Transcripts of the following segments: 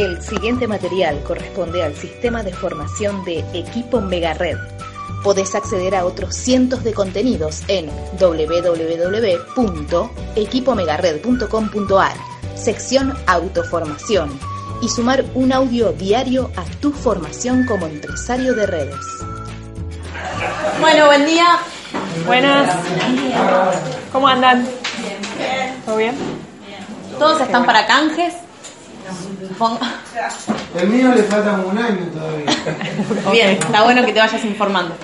El siguiente material corresponde al sistema de formación de Equipo Megared. Podés acceder a otros cientos de contenidos en www.equipomegared.com.ar, sección Autoformación, y sumar un audio diario a tu formación como empresario de redes. Bueno, buen día. Buenas. ¿Cómo andan? ¿Todo bien? ¿Todos están para canjes? El mío le falta un año todavía. Bien, está bueno que te vayas informando.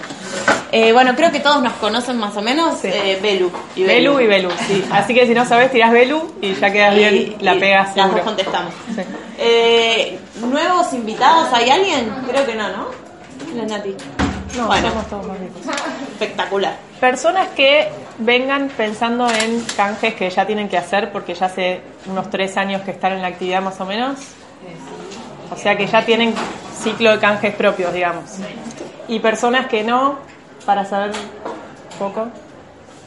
Eh, bueno, creo que todos nos conocen más o menos. Eh, Belu y Belu. y Belu, sí. Así que si no sabes, tirás Belu y ya quedas bien, la pegas Las dos contestamos. Eh, ¿Nuevos invitados? ¿Hay alguien? Creo que no, ¿no? La Nati. No, Bueno. somos todos más ricos. Espectacular. Personas que vengan pensando en canjes que ya tienen que hacer porque ya hace unos tres años que están en la actividad más o menos. O sea que ya tienen ciclo de canjes propios, digamos. Y personas que no, para saber un poco,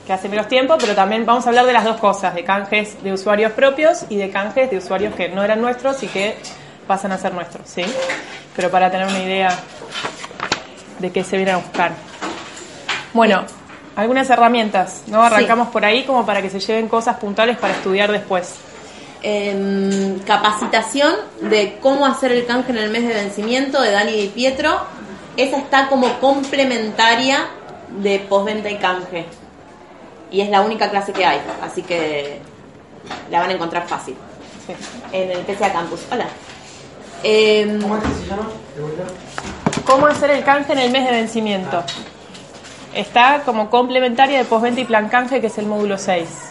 que hace menos tiempo, pero también vamos a hablar de las dos cosas, de canjes de usuarios propios y de canjes de usuarios que no eran nuestros y que pasan a ser nuestros, ¿sí? Pero para tener una idea de qué se viene a buscar. Bueno, algunas herramientas, ¿no? Arrancamos por ahí como para que se lleven cosas puntuales para estudiar después. Em, capacitación de cómo hacer el canje en el mes de vencimiento de Dani Di Pietro. Esa está como complementaria de postventa y canje. Y es la única clase que hay, así que la van a encontrar fácil. Sí. En el PCA Campus. Hola. Em, ¿Cómo es que se llama? ¿Cómo hacer el canje en el mes de vencimiento? Está como complementaria de postventa y plan canje, que es el módulo 6.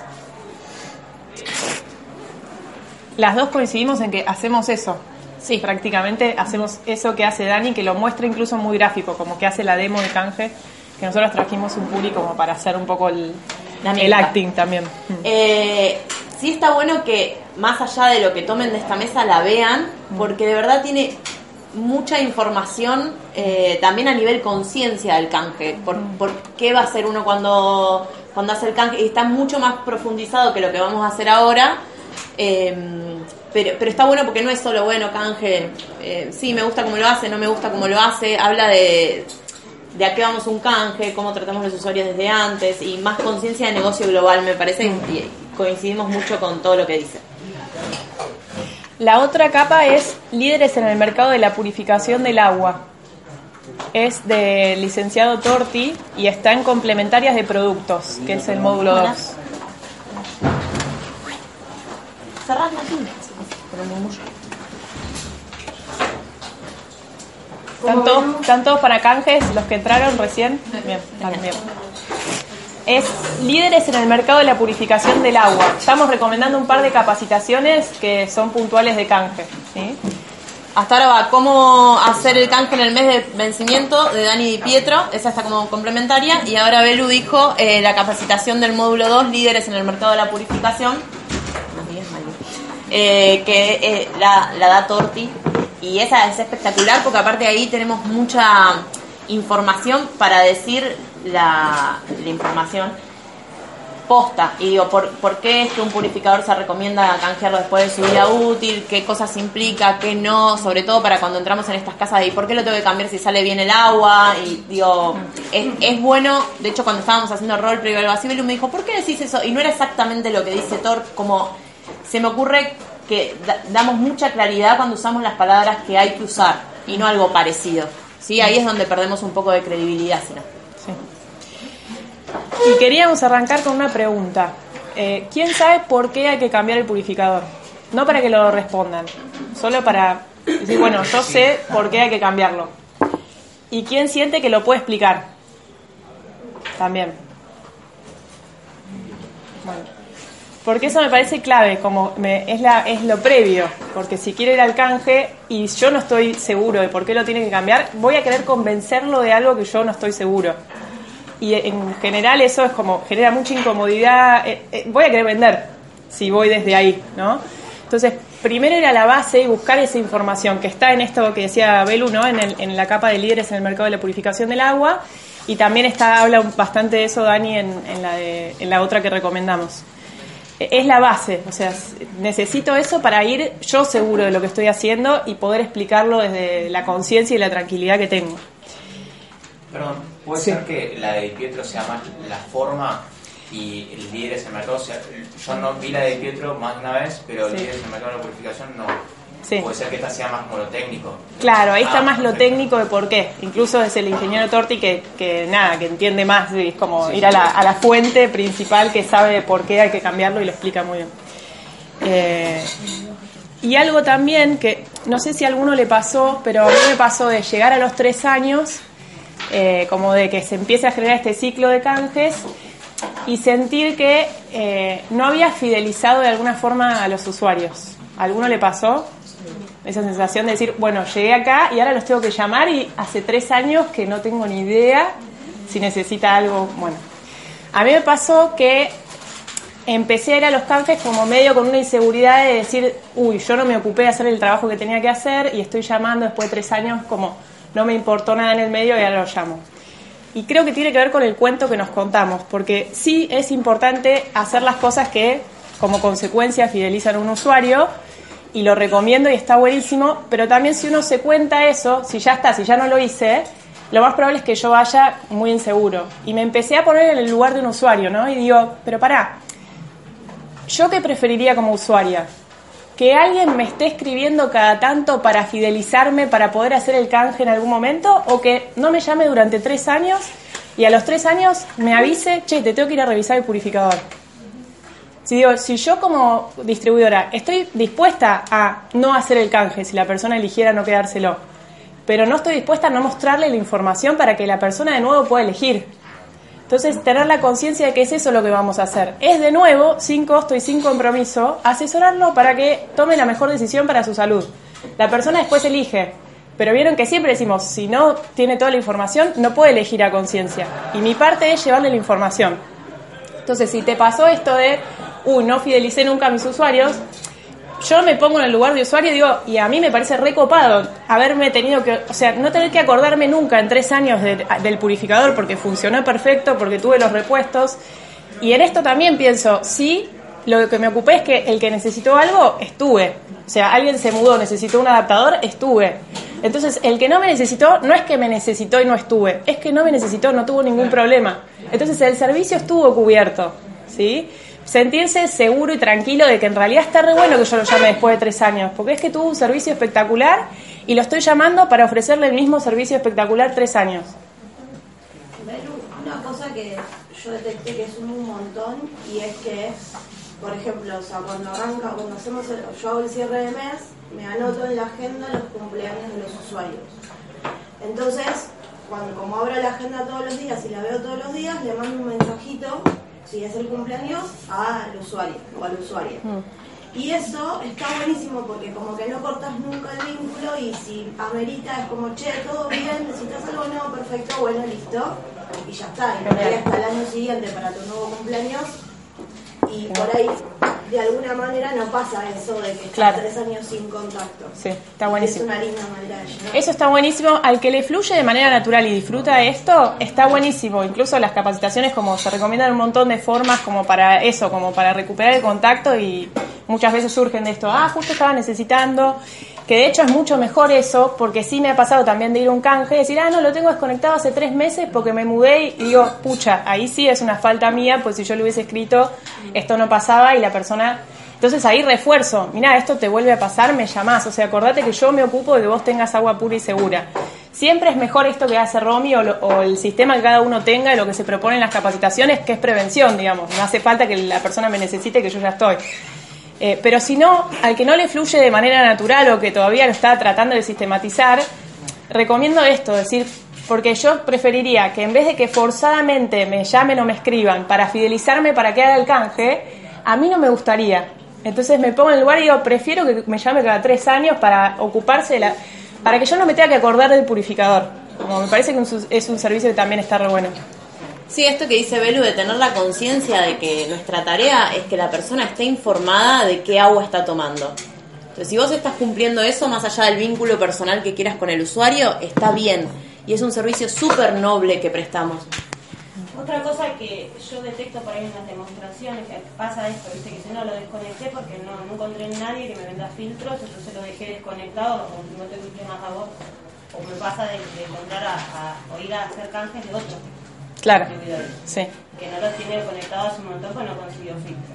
Las dos coincidimos en que hacemos eso. Sí, prácticamente hacemos eso que hace Dani, que lo muestra incluso muy gráfico, como que hace la demo de canje, que nosotros trajimos un puli como para hacer un poco el, el acting también. Eh, sí está bueno que más allá de lo que tomen de esta mesa la vean, porque de verdad tiene mucha información eh, también a nivel conciencia del canje. Por, por qué va a hacer uno cuando, cuando hace el canje? Y está mucho más profundizado que lo que vamos a hacer ahora. Eh, pero, pero está bueno porque no es solo, bueno, canje, eh, sí, me gusta cómo lo hace, no me gusta cómo lo hace, habla de, de a qué vamos un canje, cómo tratamos los usuarios desde antes y más conciencia de negocio global, me parece, y coincidimos mucho con todo lo que dice. La otra capa es líderes en el mercado de la purificación del agua. Es del licenciado Torti y está en complementarias de productos, que es el módulo 2. Cerrás la murmullo. ¿Están todos, están todos para canjes los que entraron recién? Bien, bien. Es líderes en el mercado de la purificación del agua. Estamos recomendando un par de capacitaciones que son puntuales de canje. ¿sí? Hasta ahora va cómo hacer el canje en el mes de vencimiento de Dani Di Pietro, esa está como complementaria, y ahora Belu dijo eh, la capacitación del módulo 2, líderes en el mercado de la purificación, eh, que eh, la, da Torti, y esa es espectacular porque aparte ahí tenemos mucha información para decir la, información posta. Y digo, ¿por, ¿por qué es que un purificador se recomienda canjearlo después de su vida útil? ¿Qué cosas implica? ¿Qué no? Sobre todo para cuando entramos en estas casas de ¿y por qué lo tengo que cambiar si sale bien el agua? Y digo, es, bueno. De hecho, cuando estábamos haciendo roleplay o algo así, me dijo, ¿por qué decís eso? Y no era exactamente lo que dice Thor, como se me ocurre que da- damos mucha claridad cuando usamos las palabras que hay que usar y no algo parecido. ¿Sí? Ahí es donde perdemos un poco de credibilidad, si no. Sí. Y queríamos arrancar con una pregunta. Eh, ¿Quién sabe por qué hay que cambiar el purificador? No para que lo respondan, solo para decir, bueno, yo sé por qué hay que cambiarlo. ¿Y quién siente que lo puede explicar? También. Bueno. Porque eso me parece clave, como me, es, la, es lo previo. Porque si quiere ir al canje y yo no estoy seguro de por qué lo tiene que cambiar, voy a querer convencerlo de algo que yo no estoy seguro. Y en general eso es como, genera mucha incomodidad. eh, eh, voy a querer vender si voy desde ahí, ¿no? Entonces, primero ir a la base y buscar esa información que está en esto que decía Belu, ¿no? En, el- en la capa de líderes en el mercado de la purificación del agua. Y también está, habla bastante de eso Dani en, en la, de- en la otra que recomendamos. Es la base, o sea, necesito eso para ir yo seguro de lo que estoy haciendo y poder explicarlo desde la conciencia y la tranquilidad que tengo. Perdón, ¿puede Sí. ser que la de Pietro sea más la forma y el líder es el mercado? O sea, yo no vi la de Pietro más de una vez, pero el líder es el mercado de la purificación no. Sí. Puede ser que esta sea más como lo técnico. Claro, ahí está Ah, más lo perfecto. técnico de por qué. Incluso es el ingeniero Torti que, que nada, que entiende más, es como Sí, ir a la, a la fuente principal que sabe de por qué hay que cambiarlo y lo explica muy bien. Eh, y algo también que no sé si a alguno le pasó, pero a mí me pasó de llegar a los tres años, eh, como de que se empiece a generar este ciclo de canjes y sentir que eh, no había fidelizado de alguna forma a los usuarios. ¿A alguno le pasó? Esa sensación de decir, bueno, llegué acá y ahora los tengo que llamar y hace tres años que no tengo ni idea si necesita algo. Bueno, a mí me pasó que empecé a ir a los canjes como medio con una inseguridad de decir, uy, yo no me ocupé de hacer el trabajo que tenía que hacer y estoy llamando después de tres años como no me importó nada en el medio y ahora lo llamo. Y creo que tiene que ver con el cuento que nos contamos, porque sí es importante hacer las cosas que como consecuencia fidelizan a un usuario y lo recomiendo y está buenísimo, pero también si uno se cuenta eso, si ya está, si ya no lo hice, lo más probable es que yo vaya muy inseguro. Y me empecé a poner en el lugar de un usuario, ¿no? Y digo, pero pará, ¿yo qué preferiría como usuaria? ¿Que alguien me esté escribiendo cada tanto para fidelizarme, para poder hacer el canje en algún momento? ¿O que no me llame durante tres años y a los tres años me avise, che, te tengo que ir a revisar el purificador? Si digo, si yo como distribuidora estoy dispuesta a no hacer el canje si la persona eligiera no quedárselo, pero no estoy dispuesta a no mostrarle la información para que la persona de nuevo pueda elegir. Entonces, tener la conciencia de que es eso lo que vamos a hacer. Es de nuevo, sin costo y sin compromiso, asesorarlo para que tome la mejor decisión para su salud. La persona después elige, pero vieron que siempre decimos, si no tiene toda la información, no puede elegir a conciencia. Y mi parte es llevarle la información. Entonces, si te pasó esto de, uy, no fidelicé nunca a mis usuarios, yo me pongo en el lugar de usuario y digo, y a mí me parece recopado haberme tenido que, o sea, no tener que acordarme nunca en tres años de- del purificador porque funcionó perfecto, porque tuve los repuestos. Y en esto también pienso, sí, lo que me ocupé es que el que necesitó algo, estuve. O sea, alguien se mudó, necesitó un adaptador, estuve. Entonces, el que no me necesitó, no es que me necesitó y no estuve, es que no me necesitó, no tuvo ningún problema. Entonces, el servicio estuvo cubierto, ¿sí? Sentirse seguro y tranquilo de que en realidad está re bueno que yo lo llame después de tres años, porque es que tuvo un servicio espectacular y lo estoy llamando para ofrecerle el mismo servicio espectacular tres años. Una cosa que yo detecté que es un montón y es que, por ejemplo, o sea, cuando arranca, cuando hacemos el, yo hago el cierre de mes, me anoto en la agenda los cumpleaños de los usuarios. Entonces, cuando como abro la agenda todos los días y la veo todos los días, le mando un mensajito, si es el cumpleaños, al usuario o al usuario. Y eso está buenísimo porque como que no cortas nunca el vínculo y si amerita es como, che, todo bien, necesitas algo nuevo, perfecto, bueno, listo. Y ya está, y ahí hasta el año siguiente para tu nuevo cumpleaños. Y por ahí, de alguna manera, no pasa eso de que Claro. tres años sin contacto. Sí, está buenísimo. Es una linda manera. Eso está buenísimo. Al que le fluye de manera natural y disfruta de esto, está buenísimo. Incluso las capacitaciones, como se recomiendan un montón de formas como para eso, como para recuperar el contacto y muchas veces surgen de esto. Ah, justo estaba necesitando. Que de hecho es mucho mejor eso, porque sí me ha pasado también de ir a un canje y decir, ah, no, lo tengo desconectado hace tres meses porque me mudé y digo, pucha, ahí sí es una falta mía, pues si yo le hubiese escrito, esto no pasaba y la persona entonces ahí refuerzo, mira, esto te vuelve a pasar, me llamás, o sea, acordate que yo me ocupo de que vos tengas agua pura y segura. Siempre es mejor esto que hace Romy o, el sistema que cada uno tenga, lo que se propone en las capacitaciones, que es prevención, digamos. No hace falta que la persona me necesite, que yo ya estoy. Eh, pero si no, al que no le fluye de manera natural o que todavía lo está tratando de sistematizar, recomiendo esto, decir, porque yo preferiría que en vez de que forzadamente me llamen o me escriban para fidelizarme para que haga el canje, a mí no me gustaría. Entonces me pongo en el lugar y digo, prefiero que me llame cada tres años para ocuparse de la... para que yo no me tenga que acordar del purificador. Como me parece que es un servicio que también está re bueno. Sí, esto que dice Belu de tener la conciencia de que nuestra tarea es que la persona esté informada de qué agua está tomando. Entonces, si vos estás cumpliendo eso, más allá del vínculo personal que quieras con el usuario, está bien. Y es un servicio súper noble que prestamos. Otra cosa que yo detecto por ahí en las demostraciones, que pasa esto, ¿viste? que si no lo desconecté porque no, no encontré nadie que me venda filtros, entonces lo dejé desconectado o no te escuché más a vos. O me pasa de, de encontrar a, a- o ir a hacer canjes de otros Claro. Sí. que no los tiene conectados hace un montón porque no consiguió filtro.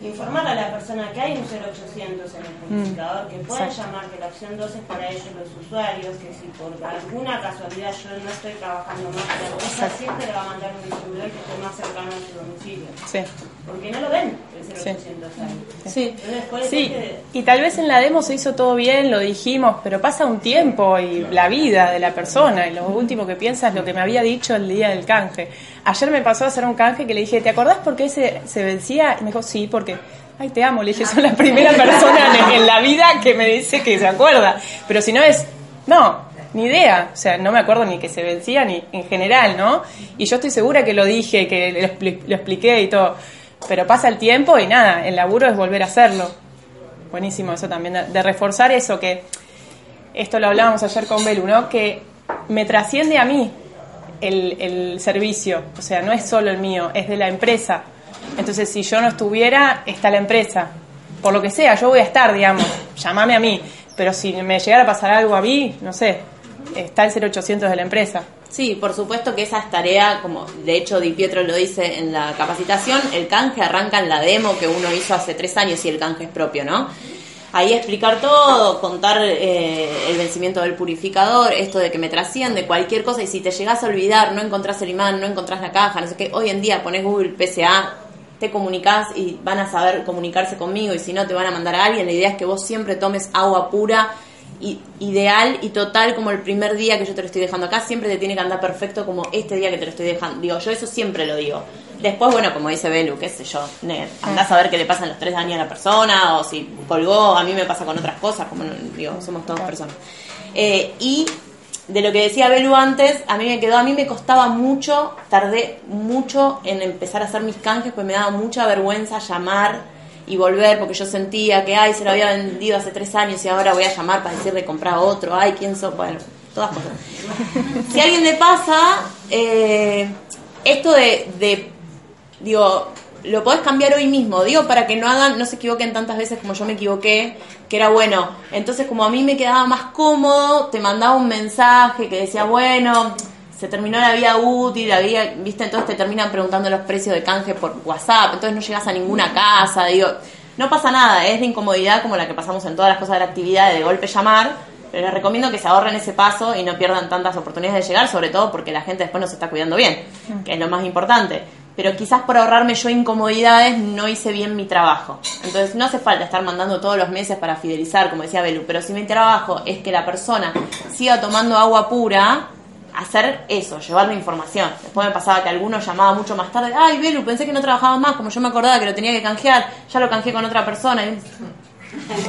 Informar a la persona que hay un 0800 en el purificador, que pueden exacto. llamar, que la opción 2 es para ellos los usuarios, que si por alguna casualidad yo no estoy trabajando más en la empresa, siempre le va a mandar un distribuidor que esté más cercano a su domicilio. Sí. Porque no lo ven el 0800 ahí. Sí. Entonces Sí, que y tal vez en la demo se hizo todo bien, lo dijimos, pero pasa un tiempo y la vida de la persona, y lo último que piensa es lo que me había dicho el día del canje. Ayer me pasó a hacer un canje que le dije, ¿te acordás por qué se, vencía? Y me dijo, sí, porque, ay, te amo, le dije, soy la primera persona en, la vida que me dice que se acuerda. Pero si no es, no, ni idea, o sea, no me acuerdo ni que se vencía ni en general, ¿no? Y yo estoy segura que lo dije, que lo, lo expliqué y todo. Pero pasa el tiempo y nada, el laburo es volver a hacerlo. Buenísimo eso también, de, de reforzar eso que, esto lo hablábamos ayer con Belu, ¿no? Que me trasciende a mí el, el servicio, o sea, no es solo el mío, es de la empresa. Entonces, si yo no estuviera, está la empresa. Por lo que sea, yo voy a estar, digamos, llamame a mí. Pero si me llegara a pasar algo a mí, no sé, está el 0800 de la empresa. Sí, por supuesto que esa es tarea, como de hecho Di Pietro lo dice en la capacitación, el canje arranca en la demo que uno hizo hace tres años y el canje es propio, ¿no? Ahí explicar todo, contar eh, el vencimiento del purificador, esto de que me trasciende, cualquier cosa, y si te llegas a olvidar, no encontrás el imán, no encontrás la caja, no sé qué, hoy en día pones Google PSA, te comunicás y van a saber comunicarse conmigo, y si no te van a mandar a alguien, la idea es que vos siempre tomes agua pura, ideal y total como el primer día que yo te lo estoy dejando acá, siempre te tiene que andar perfecto como este día que te lo estoy dejando. Digo, yo eso siempre lo digo. Después, bueno, como dice Belu, qué sé yo, andás a ver qué le pasan los tres años a la persona, o si colgó, a mí me pasa con otras cosas, como digo, somos todas personas. Eh, y de lo que decía Belu antes, a mí me quedó, a mí me costaba mucho, tardé mucho en empezar a hacer mis canjes, pues me daba mucha vergüenza llamar y volver, porque yo sentía que, ay, se lo había vendido hace tres años y ahora voy a llamar para decirle comprar otro, ay, quién sos, bueno, todas cosas. Si a alguien le pasa, eh, esto de, de, digo, lo podés cambiar hoy mismo, digo, para que no hagan, no se equivoquen tantas veces como yo me equivoqué, que era bueno. Entonces, como a mí me quedaba más cómodo, te mandaba un mensaje que decía, bueno, se terminó la vida útil, la vida, viste, entonces te terminan preguntando los precios de canje por WhatsApp, entonces no llegas a ninguna casa, digo, no pasa nada, es la incomodidad como la que pasamos en todas las cosas de la actividad de, de golpe llamar, pero les recomiendo que se ahorren ese paso y no pierdan tantas oportunidades de llegar, sobre todo porque la gente después no se está cuidando bien, que es lo más importante. Pero quizás por ahorrarme yo incomodidades no hice bien mi trabajo. Entonces no hace falta estar mandando todos los meses para fidelizar, como decía Belu, pero si mi trabajo es que la persona siga tomando agua pura, hacer eso, llevarle información. Después me pasaba que alguno llamaba mucho más tarde, ay Belu, pensé que no trabajaba más, como yo me acordaba que lo tenía que canjear, ya lo canjeé con otra persona. Y-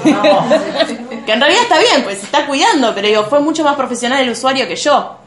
No. que en realidad está bien, pues se está cuidando, pero digo, fue mucho más profesional el usuario que yo.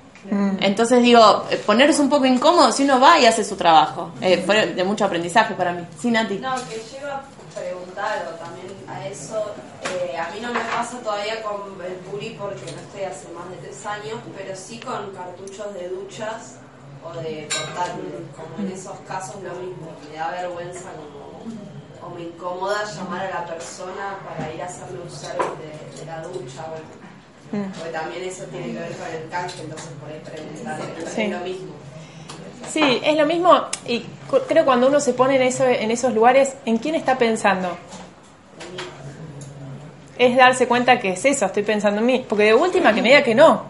Entonces digo, ponerse un poco incómodo si uno va y hace su trabajo. Eh, fue de mucho aprendizaje para mí. Sí, Nati. No, que llego a preguntar o también a eso. eh, a mí no me pasa todavía con el puri porque no estoy hace más de tres años, pero sí con cartuchos de duchas o de portátiles. Como en esos casos lo mismo. Me da vergüenza como, o me incomoda llamar a la persona para ir a hacerle un service de, de la ducha. Bueno. Porque también eso tiene que ver con el canje, entonces por ahí preguntar. Sí. Es lo mismo. Sí, es lo mismo y creo cuando uno se pone en, eso, en esos lugares, ¿en quién está pensando? Es darse cuenta que es eso, estoy pensando en mí. Porque de última que me diga que no.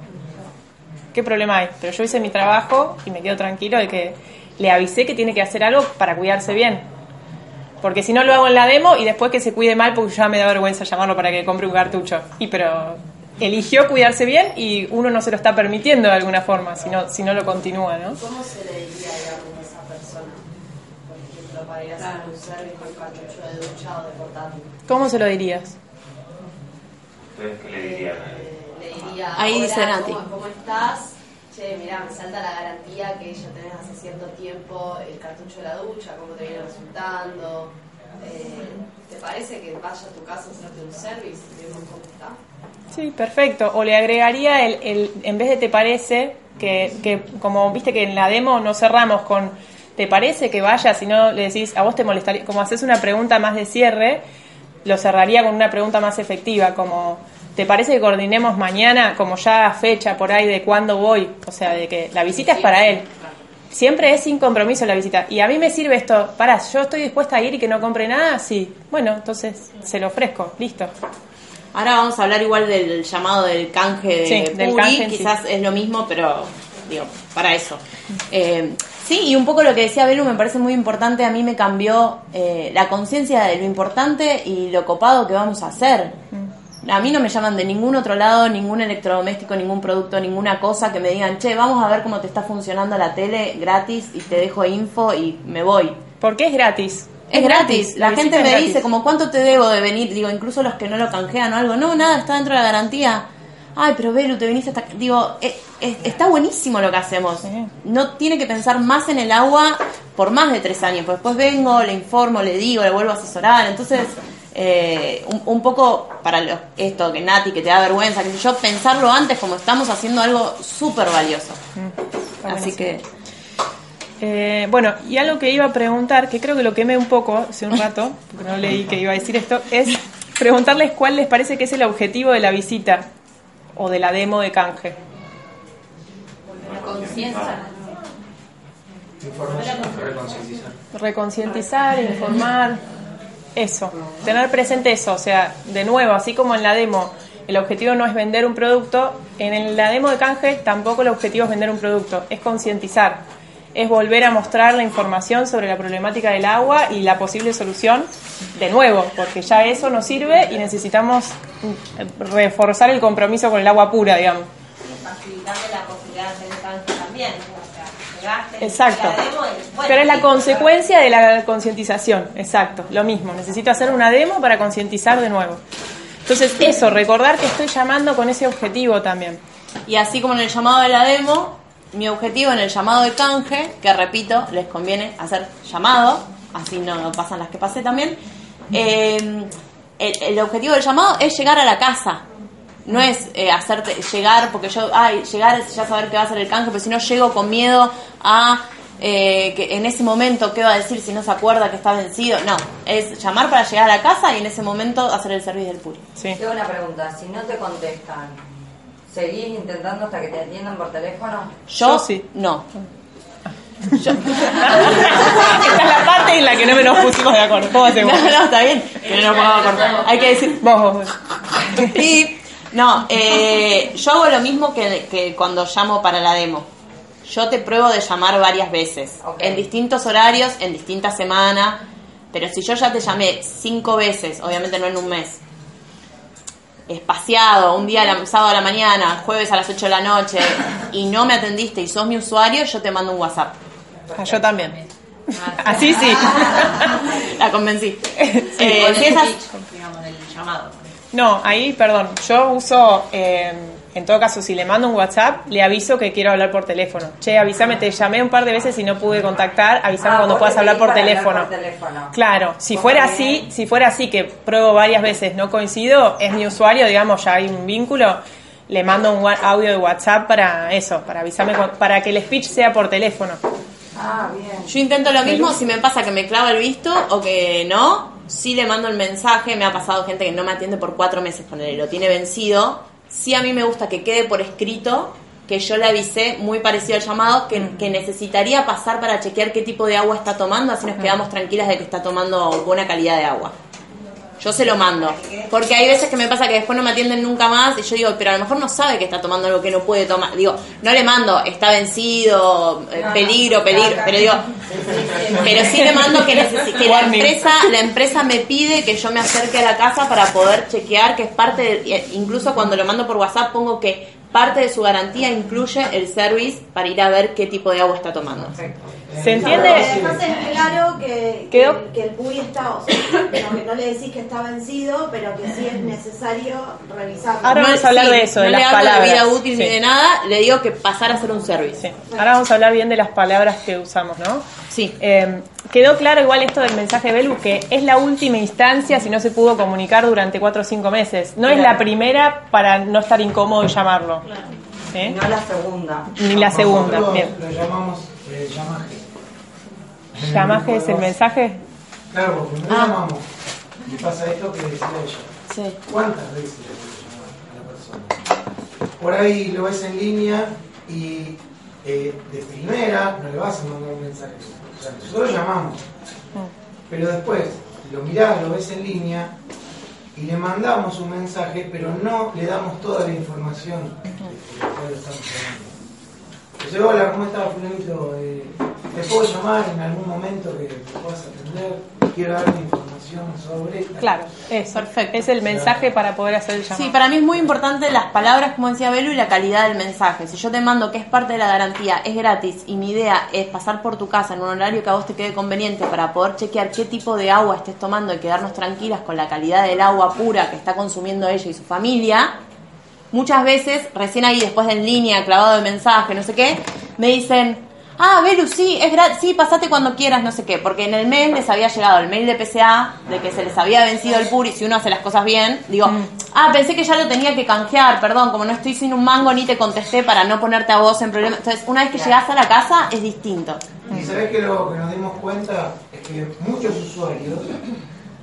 ¿Qué problema hay? Pero yo hice mi trabajo y me quedo tranquilo de que le avisé que tiene que hacer algo para cuidarse bien. Porque si no lo hago en la demo y después que se cuide mal porque ya me da vergüenza llamarlo para que compre un cartucho. Y pero eligió cuidarse bien y uno no se lo está permitiendo de alguna forma, si no, si no lo continúa, ¿no? ¿Cómo se le diría, digamos, a esa persona? Por ejemplo, para ir a hacer un service con cartucho de ducha o de portátil. ¿Cómo se lo dirías? Entonces, ¿qué le diría? Le diría, Ahí "Hola, dice Nati. ¿cómo, cómo estás? Che, mirá, me salta la garantía que ya tenés hace cierto tiempo el cartucho de la ducha, cómo te viene resultando. Eh, ¿Te parece que vaya a tu casa a hacerte un service y vemos cómo está? Sí, perfecto. O le agregaría el, el en vez de te parece, que, que como viste que en la demo no cerramos con te parece que vaya, si no le decís a vos te molestaría, como haces una pregunta más de cierre, lo cerraría con una pregunta más efectiva, como ¿te parece que coordinemos mañana, como ya fecha por ahí de cuándo voy? O sea, de que la visita es para él. Siempre es sin compromiso la visita. Y a mí me sirve esto, para, yo estoy dispuesta a ir y que no compre nada, sí. Bueno, entonces se lo ofrezco, listo. Ahora vamos a hablar igual del llamado del canje de Sí, del canje sí. quizás es lo mismo, pero digo, para eso. Eh, sí, y un poco lo que decía Belu me parece muy importante, a mí me cambió eh, la conciencia de lo importante y lo copado que vamos a hacer. A mí no me llaman de ningún otro lado, ningún electrodoméstico, ningún producto, ninguna cosa que me digan, che, vamos a ver cómo te está funcionando la tele gratis y te dejo info y me voy. Porque es gratis. Es gratis. La gente es me gratis. dice, como, ¿cuánto te debo de venir? Digo, incluso los que no lo canjean o algo. No, nada, está dentro de la garantía. Ay, pero Belu, te viniste hasta... Digo, eh, eh, está buenísimo lo que hacemos. No tiene que pensar más en el agua por más de tres años. Pues después vengo, le informo, le digo, le vuelvo a asesorar. Entonces, eh, un, un poco para lo- esto que Nati, que te da vergüenza, que yo, pensarlo antes como estamos haciendo algo súper valioso. Así que... Eh, bueno, y algo que iba a preguntar, que creo que lo quemé un poco hace un rato, porque no leí que iba a decir esto, es preguntarles cuál les parece que es el objetivo de la visita o de la demo de canje. Conciencia. Reconcientizar. Reconcientizar, informar, eso, tener presente eso, o sea, de nuevo, así como en la demo, el objetivo no es vender un producto, en la demo de canje tampoco el objetivo es vender un producto, es concientizar, es volver a mostrar la información sobre la problemática del agua y la posible solución de nuevo, porque ya eso nos sirve y necesitamos mm, reforzar el compromiso con el agua pura, digamos. facilitarle la posibilidad de hacer también. O sea, Exacto. y, bueno, Pero es la consecuencia de la concientización, exacto, lo mismo. Necesito hacer una demo para concientizar de nuevo. Entonces, eso, recordar que estoy llamando con ese objetivo también. Y así como en el llamado de la demo, mi objetivo en el llamado de canje, que repito, les conviene hacer llamado, así no pasan las que pasé también, eh, el, el objetivo del llamado es llegar a la casa. No es eh, hacerte llegar, porque yo, ay, llegar es ya saber que va a ser el canje, pero si no llego con miedo a eh, que en ese momento qué va a decir si no se acuerda que está vencido. No, es llamar para llegar a la casa y en ese momento hacer el servicio del puri. Sí. Tengo una pregunta, si no te contestan, ¿seguís intentando hasta que te atiendan por teléfono? Yo, Yo sí. no. Esta es la parte en la que no nos pusimos de acuerdo. ¿Cómo No, hacemos? no, está bien. Pero no cortar. Hay que decir. Vos, vos, vos. Y, no, eh, yo hago lo mismo que, que cuando llamo para la demo. Yo te pruebo de llamar varias veces, en distintos horarios, en distintas semanas. Pero si yo ya te llamé cinco veces, obviamente no en un mes, espaciado, un día a la- sábado a la mañana, jueves a las 8 de la noche, y no me atendiste y sos mi usuario, yo te mando un WhatsApp. Ah, yo también. Así sí. La convencí. Eh, Con si el esas- del llamado. No, ahí, perdón, yo uso, eh, en todo caso, si le mando un WhatsApp, le aviso que quiero hablar por teléfono. Che, avísame, te llamé un par de veces y no pude contactar, avísame Ah, cuando puedas hablar por teléfono. por teléfono. Claro, si fuera también. así, si fuera así que pruebo varias veces, no coincido, es mi usuario, digamos, ya hay un vínculo, le mando un audio de WhatsApp para eso, para avisarme, cu- para que el speech sea por teléfono. Ah, bien. Yo intento lo mismo si me pasa que me clava el visto o que no. Si le mando el mensaje, me ha pasado gente que no me atiende por cuatro meses con él, lo tiene vencido. Sí a mí me gusta que quede por escrito que yo le avisé muy parecido al llamado que, que necesitaría pasar para chequear qué tipo de agua está tomando, así nos quedamos tranquilas de que está tomando buena calidad de agua. Yo se lo mando. Porque hay veces que me pasa que después no me atienden nunca más y yo digo, pero a lo mejor no sabe que está tomando algo que no puede tomar. Digo, no le mando, está vencido, eh, peligro, peligro. Pero digo, pero sí le mando que, que la empresa la empresa me pide que yo me acerque a la casa para poder chequear que es parte de, incluso cuando lo mando por WhatsApp pongo que parte de su garantía incluye el service para ir a ver qué tipo de agua está tomando. ¿Se entiende? Entonces es claro que, Quedó- que, que el PUI está, o sea, no, que no le decís que está vencido, pero que sí es necesario revisarlo. Ahora vamos a hablar de eso, no de le las hablo palabras. de vida útil Sí. ni de nada, le digo que pasar a ser un service. Ahora vamos a hablar bien de las palabras que usamos, ¿no? Sí. Eh, quedó claro igual esto del mensaje de Belu, que es la última instancia si no se pudo comunicar durante cuatro o cinco meses. No es la Claro. primera para no estar incómodo y llamarlo. ¿Sí? No la segunda. Ni la segunda, Nosotros bien. Lo llamamos eh, llamaje. El ¿Llamaje es el mensaje? Claro, porque primero Ah. llamamos. Pasa esto que decía ella. Sí. ¿Cuántas veces le llamar a la persona? Por ahí lo ves en línea y eh, de primera no le vas a mandar un mensaje. O sea, nosotros llamamos. Pero después lo mirás, lo ves en línea y le mandamos un mensaje, pero no le damos toda la información de la cual estamos llamando. Entonces, hola, ¿cómo estás, fulanito? Eh, ¿Te puedo llamar en algún momento que te puedas atender? Quiero darte información sobre esta. Claro, es perfecto. Es el mensaje para poder hacer el llamado. Sí, para mí es muy importante las palabras, como decía Belu, y la calidad del mensaje. Si yo te mando que es parte de la garantía, es gratis, y mi idea es pasar por tu casa en un horario que a vos te quede conveniente para poder chequear qué tipo de agua estés tomando y quedarnos tranquilas con la calidad del agua pura que está consumiendo ella y su familia, muchas veces, recién ahí después de en línea, clavado de mensaje, no sé qué, me dicen, ah, Belu, sí, es gratis, sí, pasate cuando quieras, no sé qué, porque en el mail les había llegado el mail de PCA de que se les había vencido el PURI, si uno hace las cosas bien, digo, ah, pensé que ya lo tenía que canjear, perdón, como no estoy sin un mango ni te contesté para no ponerte a vos en problema. Entonces, una vez que llegás a la casa es distinto. Y sabés que lo que nos dimos cuenta es que muchos usuarios,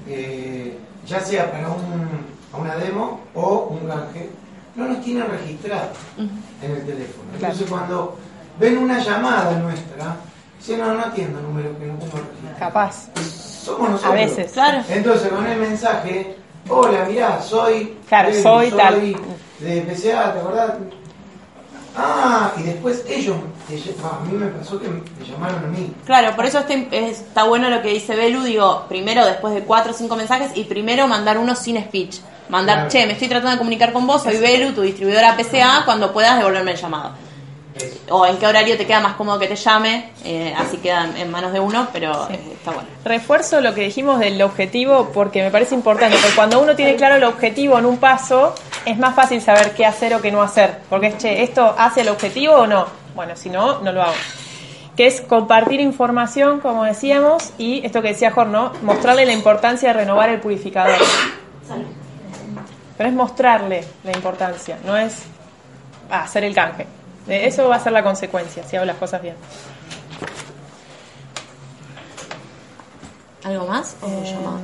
eh, ya sea para un, a una demo o un canje, no nos tienen registrados en el teléfono. Entonces cuando ven una llamada nuestra, dicen, no, no atiendo números que no tengo registrados. Capaz. Somos nosotros. A veces. Claro. Entonces con el mensaje, hola, mirá, soy... Claro, soy tal. De PCA, ¿te acordás? Ah, y después ellos, a mí me pasó que me llamaron a mí. Claro, por eso este- está bueno lo que dice Belu, digo, primero después de cuatro o cinco mensajes y primero mandar uno sin speech. Mandar, Claro. che, me estoy tratando de comunicar con vos, soy Belu, tu distribuidora PCA, cuando puedas devolverme el llamado. O en qué horario te queda más cómodo que te llame, eh, así queda en- manos de uno, pero eh, está bueno. Refuerzo lo que dijimos del objetivo porque me parece importante, porque cuando uno tiene claro el objetivo en un paso, es más fácil saber qué hacer o qué no hacer. Porque es, che, ¿esto hace el objetivo o no? Bueno, si no, no lo hago. Que es compartir información, como decíamos, y esto que decía Jorge, ¿no? Mostrarle la importancia de renovar el purificador. Pero es mostrarle la importancia, no es hacer el canje. Eh, Eso va a ser la consecuencia, si hago las cosas bien. ¿Algo más? ¿O llamado?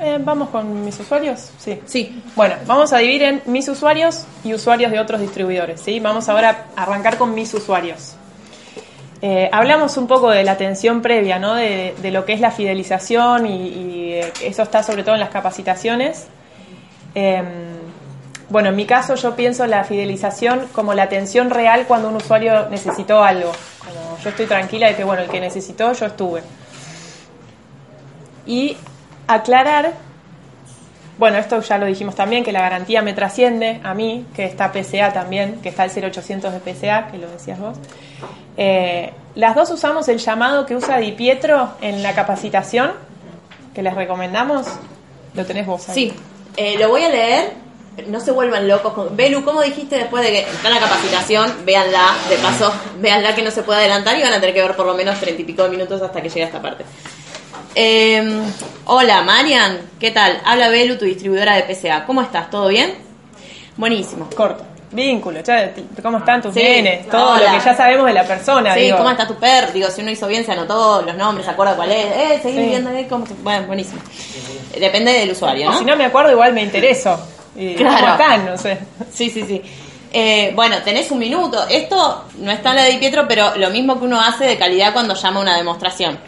Eh, ¿Vamos con mis usuarios? Sí. Sí. Bueno, vamos a dividir en mis usuarios y usuarios de otros distribuidores. ¿sí? Vamos ahora a arrancar con mis usuarios. Eh, hablamos un poco de la atención previa, ¿no? de, lo que es la fidelización y, eh, eso está sobre todo en las capacitaciones. Eh, bueno, en mi caso yo pienso la fidelización como la atención real cuando un usuario necesitó algo. Yo estoy tranquila de que, bueno, el que necesitó, yo estuve. Y aclarar, bueno, esto ya lo dijimos también, que la garantía me trasciende a mí, que está PCA también, que está el 0800 de PCA, que lo decías vos. Eh, las dos usamos el llamado que usa Di Pietro en la capacitación, que les recomendamos. Lo tenés vos ahí. Sí, eh, lo voy a leer. No se vuelvan locos. Con... Belu, ¿cómo dijiste después de que está la capacitación? Véanla, de paso, véanla que no se puede adelantar y van a tener que ver por lo menos treinta y pico de minutos hasta que llegue a esta parte. Eh, hola, Marian, ¿qué tal? Habla Belu, tu distribuidora de PCA. ¿Cómo estás? ¿Todo bien? Buenísimo. Corto. Vínculo, ya, cómo están tus Sí, nenes, todo hola. lo que ya sabemos de la persona. Sí, digo. ¿cómo está tu perro? Digo, si uno hizo bien, se anotó los nombres, se acuerda cuál es. Eh, seguí Sí. viendo, eh, cómo... Bueno, buenísimo. Depende del usuario, ¿no? Si no me acuerdo, igual me intereso. Y Claro. ¿Cómo están? No sé. Sí, sí, sí. Eh, bueno, tenés un minuto. Esto no está en la de Di Pietro, pero lo mismo que uno hace de calidad cuando llama a una demostración.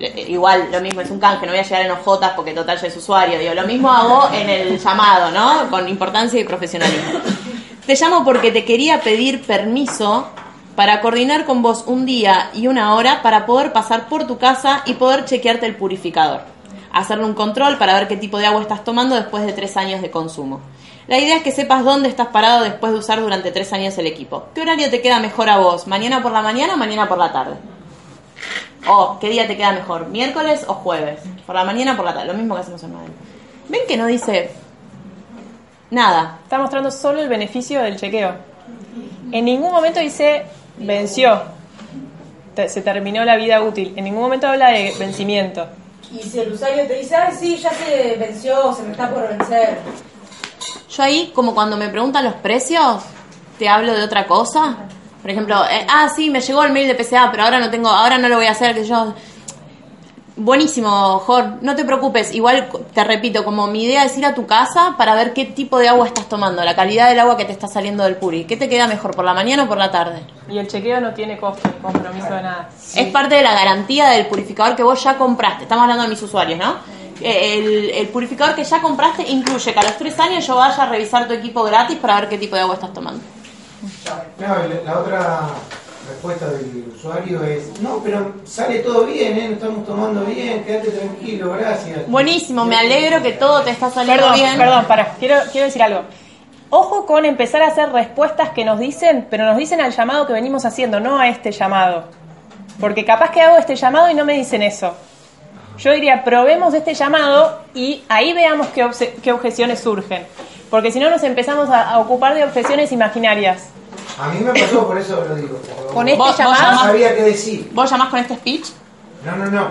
Eh, Igual, lo mismo, es un canje, no voy a llegar en ojotas porque total ya es usuario. Digo, lo mismo hago en el llamado, ¿no? Con importancia y profesionalismo. Te llamo porque te quería pedir permiso para coordinar con vos un día y una hora para poder pasar por tu casa y poder chequearte el purificador. Hacerle un control para ver qué tipo de agua estás tomando después de tres años de consumo. La idea es que sepas dónde estás parado después de usar durante tres años el equipo. ¿Qué horario te queda mejor a vos? ¿Mañana por la mañana o mañana por la tarde? O, ¿qué día te queda mejor? ¿Miércoles o jueves? ¿Por la mañana o por la tarde? Lo mismo que hacemos en Madrid. ¿Ven que no dice nada? Está mostrando solo el beneficio del chequeo. En ningún momento dice venció, se terminó la vida útil. En ningún momento habla de vencimiento. Y si el usuario te dice, ay, sí, ya se venció, se me está por vencer. Yo ahí, como cuando me preguntan los precios, te hablo de otra cosa. Por ejemplo, eh, ah, sí, me llegó el mail de PCA, pero ahora no tengo, ahora no lo voy a hacer, que yo... Buenísimo, Jor, no te preocupes. Igual te repito, como mi idea es ir a tu casa para ver qué tipo de agua estás tomando, la calidad del agua que te está saliendo del puri. ¿Qué te queda mejor, por la mañana o por la tarde? Y el chequeo no tiene costo compromiso de nada. Es parte de la garantía del purificador que vos ya compraste. Estamos hablando de mis usuarios, ¿no? Eh, El, el purificador que ya compraste incluye que a los tres años yo vaya a revisar tu equipo gratis para ver qué tipo de agua estás tomando. La- otra respuesta del usuario es, no, pero sale todo bien, ¿eh? Estamos tomando bien, quédate tranquilo, gracias. Buenísimo, me alegro que todo te está saliendo Perdón, bien. perdón, para, quiero, quiero decir algo. Ojo con empezar a hacer respuestas que nos dicen, pero nos dicen al llamado que venimos haciendo, no a este llamado. Porque capaz que hago este llamado y no me dicen eso. Yo diría, probemos este llamado y ahí veamos qué, obse- qué objeciones surgen. Porque si no nos empezamos a, a ocupar de objeciones imaginarias. A mí me pasó, por eso lo digo. Con este ¿Vos- vos llamado... No llamás- sabía qué decir. ¿Vos llamás con este speech? No, no, no.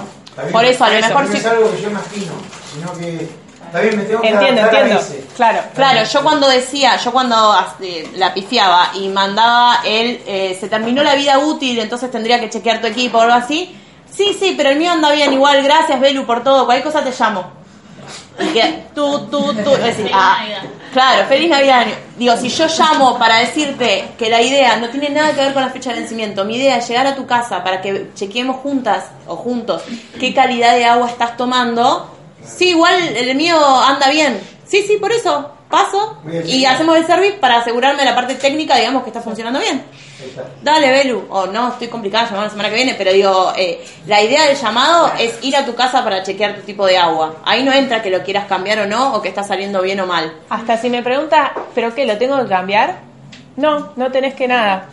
Por eso, a lo mejor no si- es algo que yo imagino, sino que... Está bien, me tengo que Entiendo, entiendo. ese. Claro. Claro, yo cuando decía, yo cuando eh, la pifiaba y mandaba el, eh, se terminó la vida útil, entonces tendría que chequear tu equipo o algo así. Sí, sí, pero el mío anda bien igual, gracias Belu por todo, cualquier cosa te llamo. Y que tú, tú, tú, es decir, ah, claro, feliz Navidad. Digo, si yo llamo para decirte que la idea no tiene nada que ver con la fecha de vencimiento, mi idea es llegar a tu casa para que chequeemos juntas o juntos qué calidad de agua estás tomando, sí, igual el mío anda bien. Sí, sí, por eso paso y hacemos el service para asegurarme la parte técnica, digamos, que está funcionando bien. Dale, Belu. O no, estoy complicada, llamar la semana que viene, pero digo, eh, la idea del llamado es ir a tu casa para chequear tu tipo de agua. Ahí no entra que lo quieras cambiar o no, o que está saliendo bien o mal. Hasta si me pregunta, ¿pero qué? ¿Lo tengo que cambiar? No, no tenés que nada.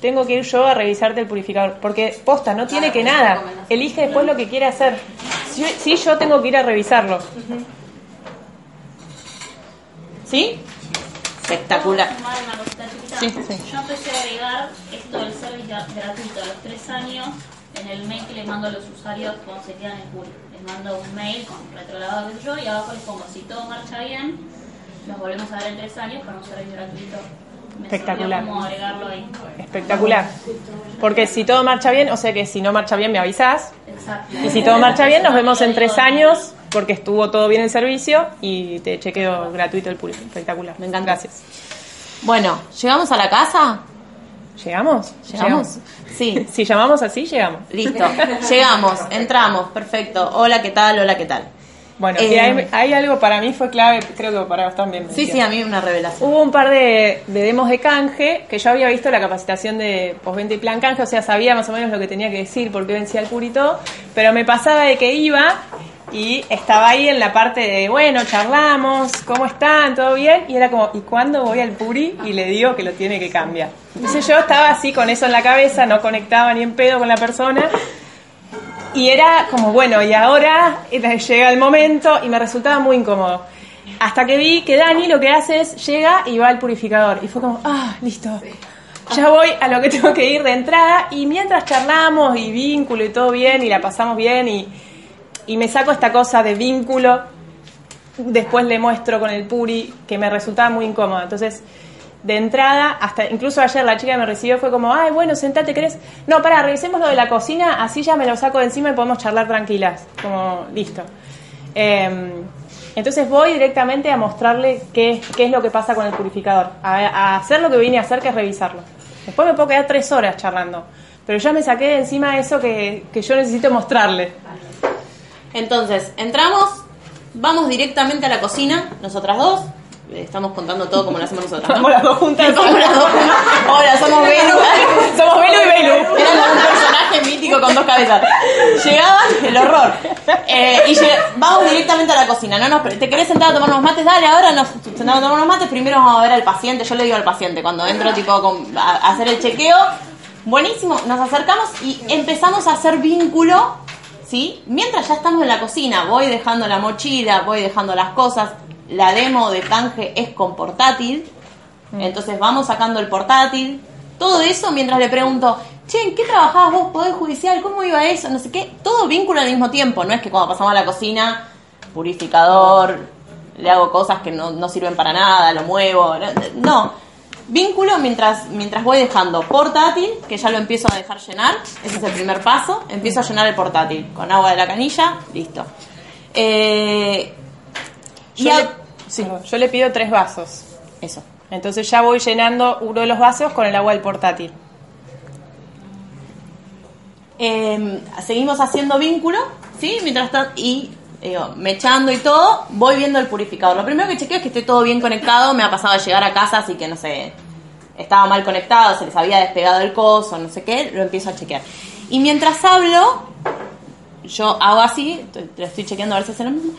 Tengo que ir yo a revisarte el purificador. Porque posta, no tiene que nada. Elige después lo que quiere hacer. Sí, sí, yo tengo que ir a revisarlo. ¿Sí? Espectacular. Sí, sí. Yo empecé a agregar esto del service gra- gratuito a los tres años en el mail que le mando a los usuarios cuando se quedan en pool. Les mando un mail con retrograbado que yo y abajo les pongo si todo marcha bien, los volvemos a ver en tres años con un servicio gratuito. Me Espectacular. surgió como agregarlo ahí. Espectacular. Porque si todo marcha bien, o sea que si no marcha bien me avisás. Exacto. Y si todo marcha bien, nos vemos en tres años porque estuvo todo bien el servicio y te chequeo gratuito el pulpo. Espectacular. Me encanta. Gracias. Bueno, ¿llegamos a la casa? ¿Llegamos? ¿Llegamos? Sí. Si llamamos así, llegamos. Listo. Llegamos, entramos, perfecto. Hola, ¿qué tal? Hola, ¿qué tal? Bueno, Eh, y hay, hay algo para mí fue clave, creo que para vos también. Sí, sí, a mí una revelación. Hubo un par de, de demos de canje que yo había visto la capacitación de postventa y plan canje, o sea, sabía más o menos lo que tenía que decir, por qué vencía el purito, pero me pasaba de que iba y estaba ahí en la parte de, bueno, charlamos, ¿cómo están? ¿Todo bien? Y era como, ¿y cuándo voy al puri? Y le digo que lo tiene que cambiar. Entonces yo estaba así con eso en la cabeza, no conectaba ni en pedo con la persona. Y era como, bueno, y ahora llega el momento y me resultaba muy incómodo. Hasta que vi que Dani lo que hace es llega y va al purificador. Y fue como, ah, listo. Ya voy a lo que tengo que ir de entrada. Y mientras charlamos y vínculo y todo bien y la pasamos bien y, y me saco esta cosa de vínculo, después le muestro con el puri que me resultaba muy incómodo. Entonces, de entrada, hasta incluso ayer la chica que me recibió fue como, ay, bueno, sentate, ¿querés? No, para, revisemos lo de la cocina, así ya me lo saco de encima y podemos charlar tranquilas. Como, listo. Eh, entonces voy directamente a mostrarle qué, qué es lo que pasa con el purificador, a, a hacer lo que vine a hacer, que es revisarlo. Después me puedo quedar tres horas charlando, pero ya me saqué de encima eso que, que yo necesito mostrarle. Entonces, entramos, vamos directamente a la cocina, nosotras dos. Estamos contando todo como lo hacemos nosotras. ¿no? Las dos juntas. Estamos las dos juntas. Hola, somos Belu. Somos Belu y Belu. Era como un personaje personaje mítico con dos cabezas. Llegaban, el horror. Eh, y lleg- vamos directamente a la cocina. No nos, ¿Te querés sentar a tomar unos mates? Dale, ahora nos sentamos a tomar unos mates. Primero vamos a ver al paciente. Yo le digo al paciente cuando entro tipo con- a, a hacer el chequeo. Buenísimo, nos acercamos y empezamos a hacer vínculo, ¿sí? Mientras ya estamos en la cocina, voy dejando la mochila, voy dejando las cosas. La demo de canje es con portátil. Entonces vamos sacando el portátil. Todo eso mientras le pregunto, che, ¿en qué trabajabas vos? ¿Poder judicial? ¿Cómo iba eso? No sé qué. Todo vínculo al mismo tiempo. No es que cuando pasamos a la cocina, purificador, le hago cosas que no, no sirven para nada, lo muevo. No. Vínculo mientras, mientras voy dejando portátil, que ya lo empiezo a dejar llenar. Ese es el primer paso. Empiezo a llenar el portátil con agua de la canilla. Listo. Eh, Yo, y a- le, sí, yo le pido tres vasos. Eso. Entonces ya voy llenando uno de los vasos con el agua del portátil. Eh, seguimos haciendo vínculo, ¿sí? Mientras tanto, y digo, mechando y todo, voy viendo el purificador. Lo primero que chequeo es que esté todo bien conectado. Me ha pasado a llegar a casa, así que no sé, estaba mal conectado, se les había despegado el coso, no sé qué, lo empiezo a chequear. Y mientras hablo, yo hago así, estoy- lo estoy chequeando a ver si hace lo mismo.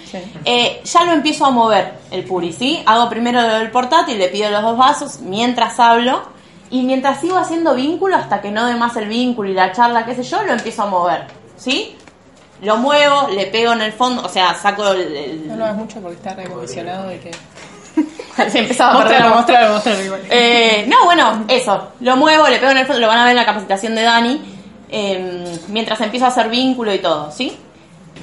Eh, ya lo empiezo a mover el puri, ¿sí? Hago primero del portátil, le pido los dos vasos mientras hablo y mientras sigo haciendo vínculo hasta que no dé más el vínculo y la charla, qué sé yo, lo empiezo a mover, ¿sí? Lo muevo, le pego en el fondo, o sea, saco el... el- No lo hagas mucho porque está recondicionado de que... se empezaba a perder igual. eh, no, bueno, eso. Lo muevo, le pego en el fondo, lo van a ver en la capacitación de Dani. eh, mientras empiezo a hacer vínculo y todo, ¿sí?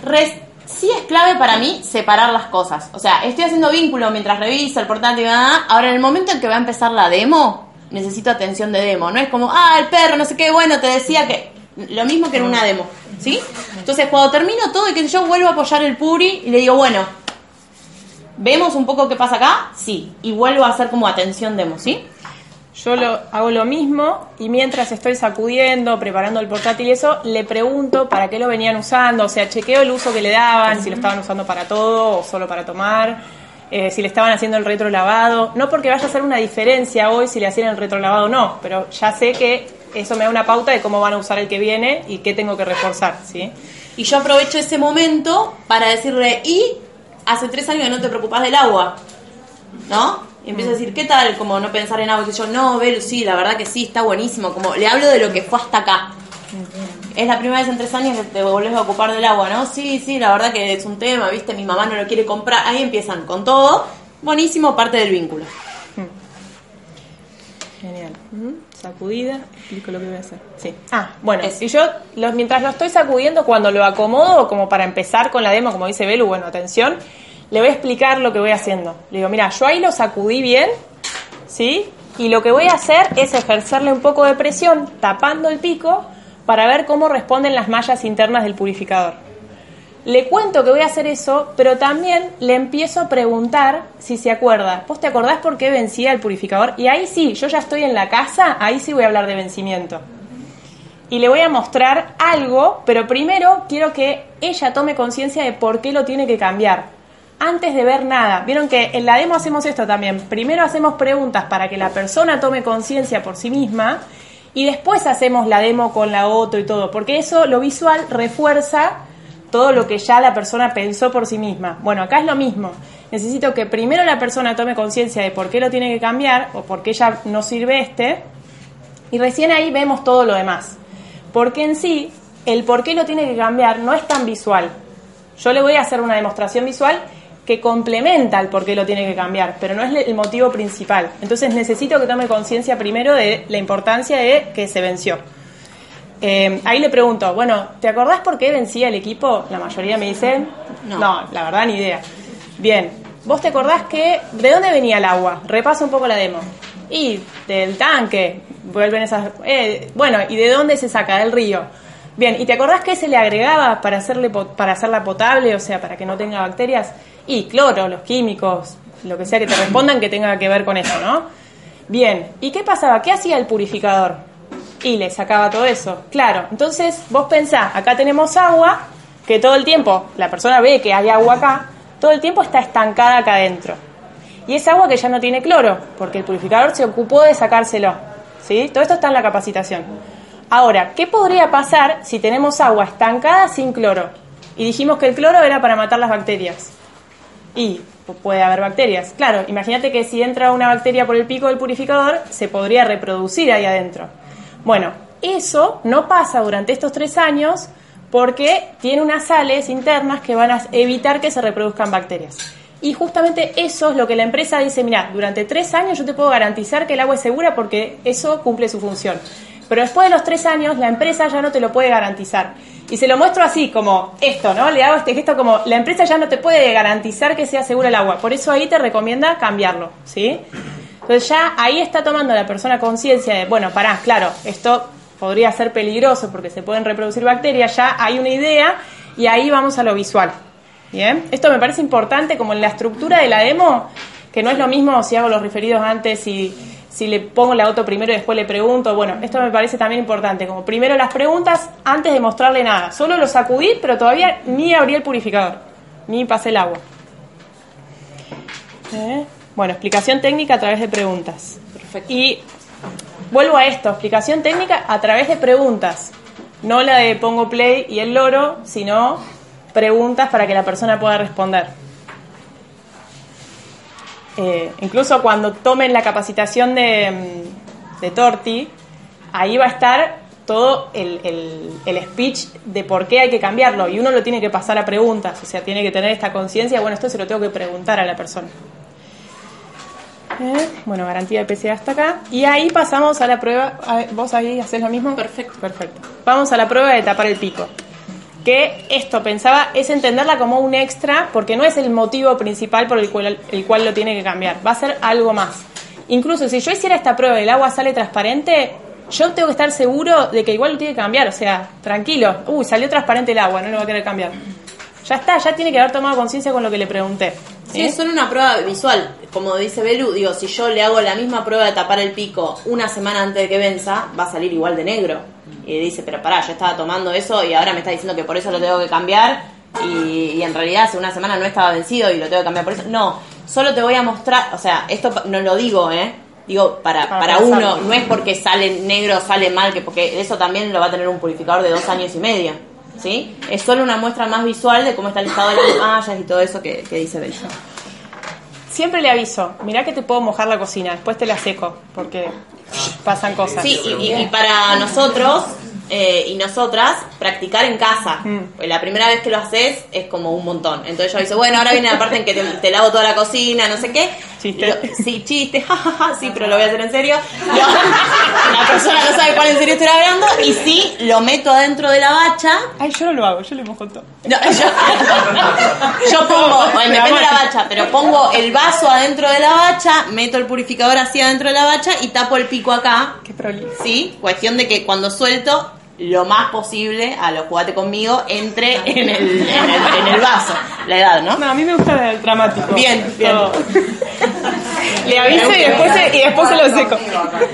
Res- sí es clave para mí separar las cosas. O sea, estoy haciendo vínculo mientras reviso el portátil y nada. Ahora, en el momento en que va a empezar la demo, necesito atención de demo. No es como, ah, el perro, no sé qué, bueno, te decía que. Lo mismo que en una demo, ¿sí? Entonces, cuando termino todo y que yo vuelvo a apoyar el puri y le digo, bueno, ¿vemos un poco qué pasa acá? Sí. Y vuelvo a hacer como atención demo, ¿sí? Yo lo, hago lo mismo y mientras estoy sacudiendo, preparando el portátil y eso, le pregunto para qué lo venían usando, o sea, chequeo el uso que le daban, si lo estaban usando para todo o solo para tomar, eh, si le estaban haciendo el retrolavado. No porque vaya a hacer una diferencia hoy si le hacían el retrolavado o no, pero ya sé que eso me da una pauta de cómo van a usar el que viene y qué tengo que reforzar, ¿sí? Y yo aprovecho ese momento para decirle, y hace tres años que no te preocupas del agua, ¿no? Y empiezo a decir, ¿qué tal? Como no pensar en agua, y yo, no, Belu, sí, la verdad que sí, está buenísimo. Como le hablo de lo que fue hasta acá. Es la primera vez en tres años que te volvés a ocupar del agua, ¿no? Sí, sí, la verdad que es un tema, ¿viste? Mi mamá no lo quiere comprar. Ahí empiezan con todo. Buenísimo, parte del vínculo. Genial. Ujú. Sacudida, explico lo que voy a hacer. Sí. Ah, bueno, y yo mientras lo estoy sacudiendo, cuando lo acomodo, como para empezar con la demo, como dice Belu, bueno, atención, le voy a explicar lo que voy haciendo. Le digo, mira, yo ahí lo sacudí bien, ¿sí? Y lo que voy a hacer es ejercerle un poco de presión, tapando el pico, para ver cómo responden las mallas internas del purificador. Le cuento que voy a hacer eso, pero también le empiezo a preguntar si se acuerda. ¿Vos te acordás por qué vencía el purificador? Y ahí sí, yo ya estoy en la casa, ahí sí voy a hablar de vencimiento. Y le voy a mostrar algo, pero primero quiero que ella tome conciencia de por qué lo tiene que cambiar. Antes de ver nada. Vieron que en la demo hacemos esto también. Primero hacemos preguntas para que la persona tome conciencia por sí misma y después hacemos la demo con la otra y todo, porque eso, lo visual, refuerza todo lo que ya la persona pensó por sí misma. Bueno, acá es lo mismo. Necesito que primero la persona tome conciencia de por qué lo tiene que cambiar o por qué ya no sirve este y recién ahí vemos todo lo demás. Porque en sí, el por qué lo tiene que cambiar no es tan visual. Yo le voy a hacer una demostración visual que complementa el por qué lo tiene que cambiar, pero no es el motivo principal. Entonces necesito que tome conciencia primero de la importancia de que se venció. Eh, ahí le pregunto, bueno, ¿te acordás por qué vencía el equipo? La mayoría me dicen, no, la verdad ni idea. Bien, ¿vos te acordás que, de dónde venía el agua? Repasa un poco la demo. Y del tanque, vuelven esas, eh, bueno, ¿y de dónde se saca? Del río. Bien, ¿y te acordás qué se le agregaba para, hacerle, para hacerla potable, o sea, para que no tenga bacterias? Y cloro, los químicos, lo que sea que te respondan que tenga que ver con eso, ¿no? Bien, ¿y qué pasaba? ¿Qué hacía el purificador? Y le sacaba todo eso. Claro, entonces vos pensás, acá tenemos agua, que todo el tiempo la persona ve que hay agua acá, todo el tiempo está estancada acá adentro. Y es agua que ya no tiene cloro, porque el purificador se ocupó de sacárselo. ¿Sí? Todo esto está en la capacitación. Ahora, ¿qué podría pasar si tenemos agua estancada sin cloro? Y dijimos que el cloro era para matar las bacterias. Y puede haber bacterias. Claro, imagínate que si entra una bacteria por el pico del purificador, se podría reproducir ahí adentro. Bueno, eso no pasa durante estos tres años porque tiene unas sales internas que van a evitar que se reproduzcan bacterias. Y justamente eso es lo que la empresa dice, mira, durante tres años yo te puedo garantizar que el agua es segura porque eso cumple su función. Pero después de los tres años la empresa ya no te lo puede garantizar. Y se lo muestro así, como esto, ¿no? Le hago este gesto como, la empresa ya no te puede garantizar que sea segura el agua. Por eso ahí te recomienda cambiarlo, ¿sí? Entonces ya ahí está tomando la persona conciencia de, bueno, pará, claro, esto podría ser peligroso porque se pueden reproducir bacterias, ya hay una idea y ahí vamos a lo visual. Bien, esto me parece importante como en la estructura de la demo, que no es lo mismo si hago los referidos antes y si le pongo la auto primero y después le pregunto. Bueno, esto me parece también importante, como primero las preguntas antes de mostrarle nada. Solo lo sacudí, pero todavía ni abrí el purificador, ni pasé el agua. ¿Eh? Bueno, explicación técnica a través de preguntas. Perfecto. Y Vuelvo a esto, explicación técnica a través de preguntas. No la de pongo play y el loro, sino preguntas para que la persona pueda responder. Eh, incluso cuando tomen la capacitación de, mm, de Torti, ahí va a estar todo el, el, speech de por qué hay que cambiarlo y uno lo tiene que pasar a preguntas, o sea, tiene que tener esta conciencia, bueno, esto se lo tengo que preguntar a la persona. ¿Eh? Bueno, garantía de PCA hasta acá. Y ahí pasamos a la prueba. ¿Vos ahí haces lo mismo? Perfecto. Perfecto. Vamos a la prueba de tapar el pico. Que esto pensaba es entenderla como un extra, porque no es el motivo principal por el cual, el cual lo tiene que cambiar. Va a ser algo más. Incluso si yo hiciera esta prueba y el agua sale transparente, yo tengo que estar seguro de que igual lo tiene que cambiar. O sea, tranquilo. Uy, salió transparente el agua, no lo va a querer cambiar. Ya está, ya tiene que haber tomado conciencia con lo que le pregunté. Sí, es solo una prueba visual. Como dice Belu, digo, si yo le hago la misma prueba de tapar el pico una semana antes de que venza, va a salir igual de negro. Y dice, pero pará, yo estaba tomando eso y ahora me está diciendo que por eso lo tengo que cambiar. Y, en realidad hace una semana no estaba vencido y lo tengo que cambiar por eso. No, solo te voy a mostrar, o sea, esto no lo digo, ¿eh? Digo, para, para, uno, no es porque sale negro, sale mal, que porque eso también lo va a tener un purificador de dos años y medio. ¿Sí? Es solo una muestra más visual de cómo está el estado de las mallas y todo eso que, dice Belsa. Siempre le aviso, mirá que te puedo mojar la cocina, después te la seco, porque pasan cosas. Sí, y para nosotros, eh, y nosotras practicar en casa. Mm. Pues la primera vez que lo haces es como un montón. Entonces yo dice, bueno, ahora viene la parte en que te, lavo toda la cocina, no sé qué. Chiste. sí, chiste, jajaja, sí, pero lo voy a hacer en serio. la persona no sabe cuál en serio estoy hablando. Y sí, lo meto adentro de la bacha. Ay, yo no lo hago, yo le mojo todo. No, yo, yo pongo, bueno, depende de la bacha, pero pongo el vaso adentro de la bacha, meto el purificador así adentro de la bacha y tapo el pico acá. Qué prolijo. Sí, cuestión de que cuando suelto lo más posible a lo jugate conmigo entre en el, en el, vaso. La edad, ¿no? No, a mí me gusta el dramático. Bien, bien. Le aviso y después, se, y después se lo seco.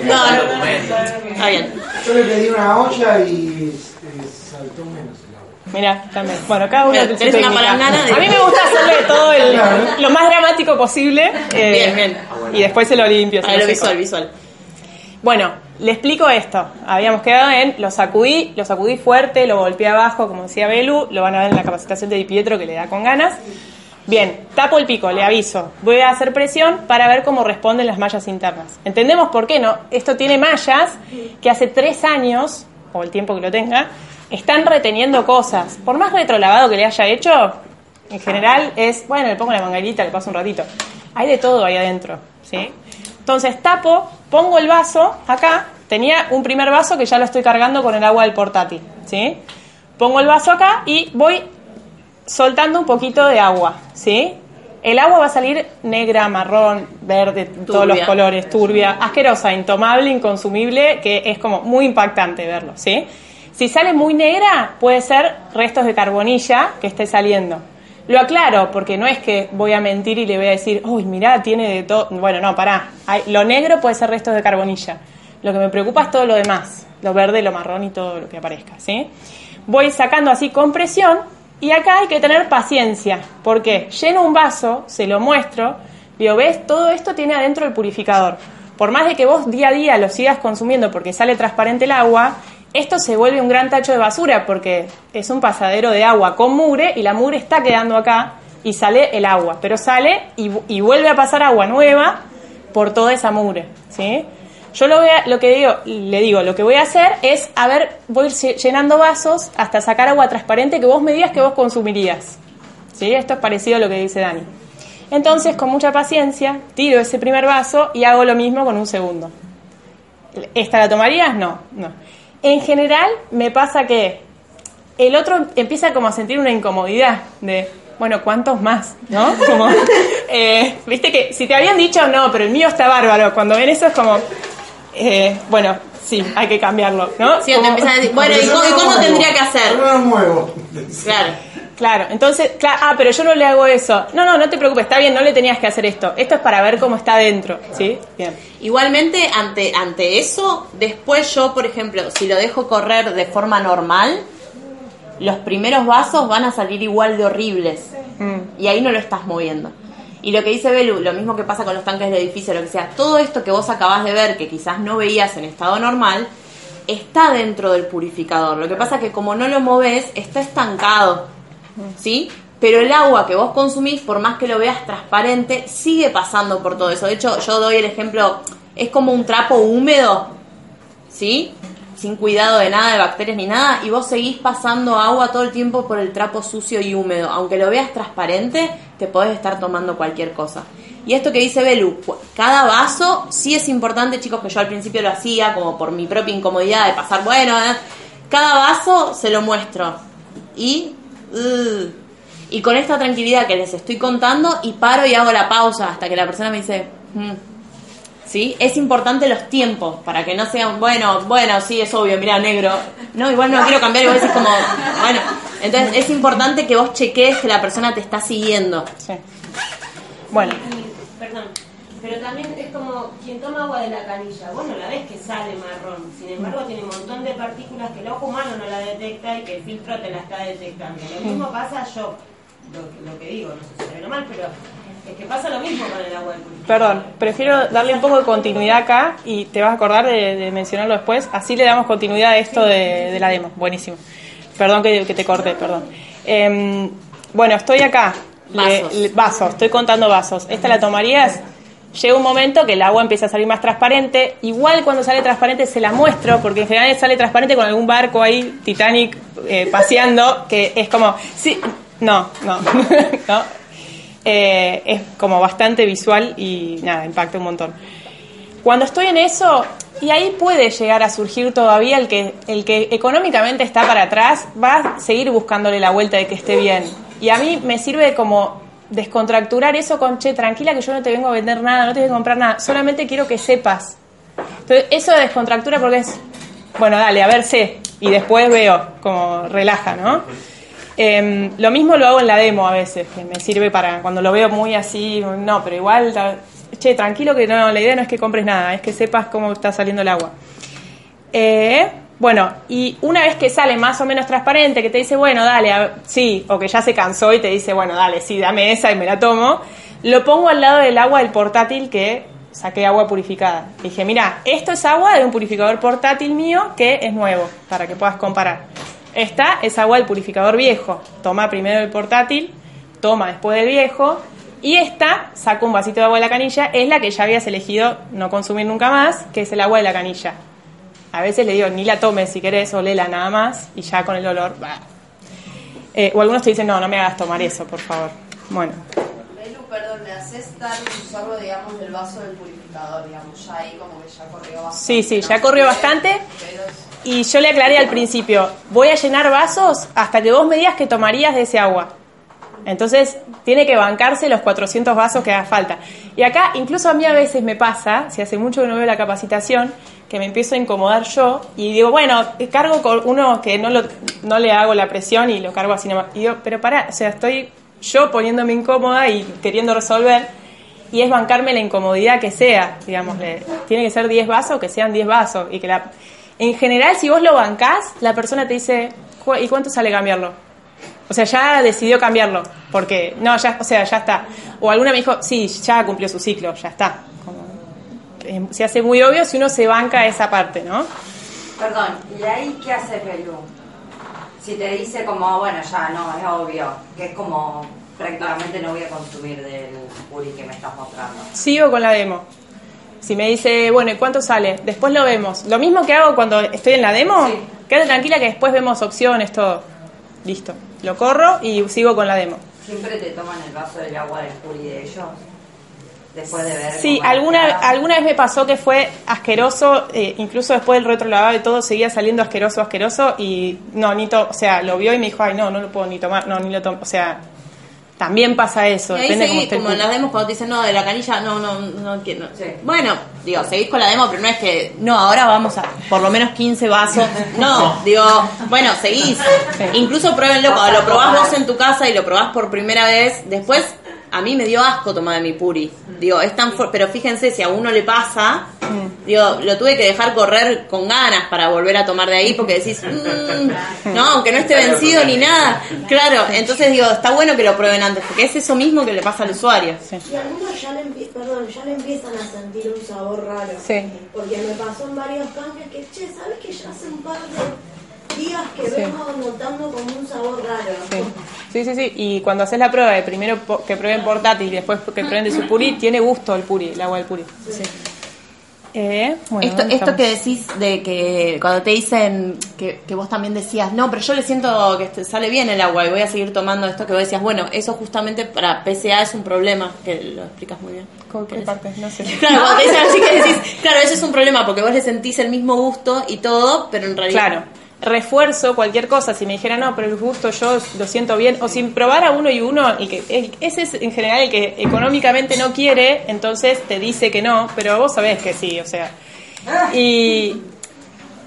No, no. Está bien. Yo le pedí una olla y saltó menos. Mira, también. Bueno, cada uno tiene una A mí me gusta hacerle todo el, lo más dramático posible. Eh, bien, bien. Y después se lo limpio. Se lo, lo visual, visual. Bueno, le explico esto. Habíamos quedado en lo sacudí, lo sacudí fuerte, lo golpeé abajo, como decía Belu, lo van a ver en la capacitación de Di Pietro que le da con ganas. Bien, tapo el pico, le aviso. Voy a hacer presión para ver cómo responden las mallas internas. ¿Entendemos por qué no? Esto tiene mallas que hace tres años, o el tiempo que lo tenga, están reteniendo cosas. Por más retrolavado que le haya hecho, en general es, bueno, le pongo la manguerita, le paso un ratito. Hay de todo ahí adentro, ¿sí? Entonces tapo, pongo el vaso acá, tenía un primer vaso que ya lo estoy cargando con el agua del portátil, ¿sí? Pongo el vaso acá y voy soltando un poquito de agua, ¿sí? El agua va a salir negra, marrón, verde, todos los colores, turbia, asquerosa, intomable, inconsumible, que es como muy impactante verlo, ¿sí? Si sale muy negra, puede ser restos de carbonilla que esté saliendo. Lo aclaro porque no es que voy a mentir y le voy a decir, uy, mirá, tiene de todo. Bueno, no, pará. lo negro puede ser restos de carbonilla. Lo que me preocupa es todo lo demás, lo verde, lo marrón y todo lo que aparezca, ¿sí? Voy sacando así con presión y acá hay que tener paciencia, porque lleno un vaso, se lo muestro, digo, ves, todo esto tiene adentro el purificador. Por más de que vos día a día lo sigas consumiendo porque sale transparente el agua, esto se vuelve un gran tacho de basura porque es un pasadero de agua con mugre y la mugre está quedando acá y sale el agua, pero sale y, vuelve a pasar agua nueva por toda esa mugre, ¿sí? Yo lo, voy a- lo que digo, le digo, lo que voy a hacer es, a ver, voy a ir lle- llenando vasos hasta sacar agua transparente que vos me digas que vos consumirías. ¿Sí? Esto es parecido a lo que dice Dani. Entonces, con mucha paciencia, tiro ese primer vaso y hago lo mismo con un segundo. ¿Esta la tomarías? No, no. En general, me pasa que el otro empieza como a sentir una incomodidad de, bueno, ¿cuántos más? ¿No? Como, eh, Viste que si te habían dicho no, pero el mío está bárbaro, cuando ven eso es como, eh, bueno, sí, hay que cambiarlo, ¿no? Sí, te empiezan a decir, bueno, ¿y cómo, y cómo tendría que hacer? No lo muevo. Claro. Claro, entonces, ah, pero yo no le hago eso. No, no, no te preocupes, está bien, no le tenías que hacer esto. Esto es para ver cómo está adentro, ¿sí? Bien. Igualmente, ante, ante eso, después yo, por ejemplo, si lo dejo correr de forma normal, los primeros vasos van a salir igual de horribles. Mm. Y ahí no lo estás moviendo. Y lo que dice Belu, lo mismo que pasa con los tanques de edificio, lo que sea, todo esto que vos acabás de ver, que quizás no veías en estado normal, está dentro del purificador. Lo que pasa es que como no lo moves, está estancado. ¿Sí? Pero el agua que vos consumís, por más que lo veas transparente, sigue pasando por todo eso. De hecho, yo doy el ejemplo, es como un trapo húmedo, ¿sí? Sin cuidado de nada, de bacterias ni nada, y vos seguís pasando agua todo el tiempo por el trapo sucio y húmedo. Aunque lo veas transparente, te podés estar tomando cualquier cosa. Y esto que dice Belu, cada vaso sí es importante, chicos, que yo al principio lo hacía como por mi propia incomodidad de pasar, bueno, eh, cada vaso se lo muestro. Y, uh, y con esta tranquilidad que les estoy contando, y paro y hago la pausa hasta que la persona me dice, "Mm". ¿sí? Es importante los tiempos, para que no sean, bueno, bueno, sí, es obvio, mira, negro. No, igual no quiero cambiar, y vos decís como, bueno. Entonces es importante que vos cheques que la persona te está siguiendo. Sí. Bueno. Y, perdón, pero también es como quien toma agua de la canilla, vos no la ves que sale marrón, sin embargo tiene un montón de partículas que el ojo humano no la detecta y que el filtro te la está detectando. Lo mismo pasa yo, lo, que- lo que digo, no sé si será mal, pero es que pasa lo mismo con el agua del purificador. Perdón, prefiero darle un poco de continuidad acá y te vas a acordar de, de mencionarlo después. Así le damos continuidad a esto de, de la demo. Buenísimo. Perdón que, que te corté, perdón. Em, bueno, estoy acá. Le- Vasos. le- vasos, estoy contando vasos. ¿Esta la tomarías? Llega un momento que el agua empieza a salir más transparente. Igual cuando sale transparente se la muestro, porque en general sale transparente con algún barco ahí, Titanic, eh, paseando, que es como, sí, no, no, no. Eh, es como bastante visual y nada, impacta un montón. Cuando estoy en eso, y ahí puede llegar a surgir todavía el que, el que económicamente está para atrás, va a seguir buscándole la vuelta de que esté bien. Y a mí me sirve como descontracturar eso con, che, tranquila que yo no te vengo a vender nada, no te vengo a comprar nada, solamente quiero que sepas. Entonces, eso de descontractura porque es, bueno, dale, a ver, sé, y después veo, como relaja, ¿no? Em, lo mismo lo hago en la demo a veces, que me sirve para cuando lo veo muy así, no, pero igual, che, tranquilo que no, la idea no es que compres nada, es que sepas cómo está saliendo el agua. Eh, bueno, y una vez que sale más o menos transparente, que te dice, bueno, dale, sí, o que ya se cansó y te dice, bueno, dale, sí, dame esa y me la tomo, lo pongo al lado del agua del portátil que saqué agua purificada. Dije, mira, esto es agua de un purificador portátil mío que es nuevo, para que puedas comparar. Esta es agua del purificador viejo. Toma primero el portátil, toma después del viejo, y esta, saco un vasito de agua de la canilla, es la que ya habías elegido no consumir nunca más, que es el agua de la canilla. A veces le digo, ni la tomes si querés, olela nada más, y ya con el olor, bah. Eh, o algunos te dicen, no, no me hagas tomar eso, por favor. Bueno, Belu, perdón, me haces dar un sorbo, digamos, del vaso del purificador, digamos, ya ahí como que ya corrió bastante. sí, sí, ya corrió bastante. Y yo le aclaré al principio, voy a llenar vasos hasta que vos me digas que tomarías de ese agua. Entonces, tiene que bancarse los 400 vasos que haga falta. Y acá, incluso a mí a veces me pasa, si hace mucho que no veo la capacitación, que me empiezo a incomodar yo y digo, bueno, cargo con uno que no, lo, no le hago la presión y lo cargo así nomás. Y digo, pero pará, o sea, estoy yo poniéndome incómoda y queriendo resolver y es bancarme la incomodidad que sea, digamos, le- tiene que ser 10 vasos, que sean 10 vasos y que la en general si vos lo bancás, la persona te dice, "Ju- ¿y cuánto sale cambiarlo? O sea, ya decidió cambiarlo, porque no, ya, o sea, ya está. O alguna me dijo, sí, ya cumplió su ciclo, ya está. Eh, se hace muy obvio si uno se banca esa parte, ¿no? Perdón, ¿y ahí qué hace Perú? Si te dice como, bueno, ya no, es obvio, que es como prácticamente no voy a consumir del puri que me estás mostrando. Sigo con la demo. Si me dice, bueno, ¿y cuánto sale? Después lo vemos. Lo mismo que hago cuando estoy en la demo, quédate tranquila que después vemos opciones, todo. Listo. Lo corro y sigo con la demo. ¿Siempre te toman el vaso del agua del puri de ellos? Después de ver. Sí, alguna, alguna vez me pasó que fue asqueroso, eh, incluso después del retrolavado y todo, seguía saliendo asqueroso, asqueroso, y no, ni to o sea, lo vio y me dijo, ay, no, no lo puedo ni tomar, no, ni lo tomo, o sea, también pasa eso, Y ahí depende cómo seguís, el como en las demos cuando te dicen, no, de la canilla, no, no, no quiero. Bueno, digo, seguís con la demo, pero no es que, no, ahora vamos a por lo menos 15 vasos. No, digo, bueno, seguís. Incluso pruébenlo, cuando lo probás vos en tu casa y lo probás por primera vez, después a mí me dio asco tomar de mi puri. Digo, es tan fuerte, pero fíjense, si a uno le pasa, digo, lo tuve que dejar correr con ganas para volver a tomar de ahí porque decís, "Mm, no, aunque no esté vencido ni nada. Claro, entonces digo, está bueno que lo prueben antes, porque es eso mismo que le pasa al usuario. Y algunos ya le, perdón, ya le empiezan a sentir un sabor raro. Sí. Porque me pasó en varios canjes que, che, ¿sabes que ya hace un par de días que Sí. vengo notando como un sabor raro? Sí. sí, sí, sí, y cuando haces la prueba de primero que prueben portátil y después que prueben de su puri, tiene gusto el puri, el agua del puri. Eh, bueno, esto, ¿dónde esto que decís de que cuando te dicen que, que vos también decías, no, pero yo le siento que te sale bien el agua y voy a seguir tomando esto que vos decías, bueno, eso justamente para PCA es un problema, que lo explicas muy bien. ¿Con qué parte? No sé. Claro, cuando te dicen así que decís, claro, eso es un problema porque vos le sentís el mismo gusto y todo, pero en realidad... Claro. Refuerzo cualquier cosa, si me dijera no, pero el gusto yo lo siento bien, o sin probar a uno y uno, el que, el- ese es en general el que económicamente no quiere, entonces te dice que no, pero vos sabés que sí, o sea. Y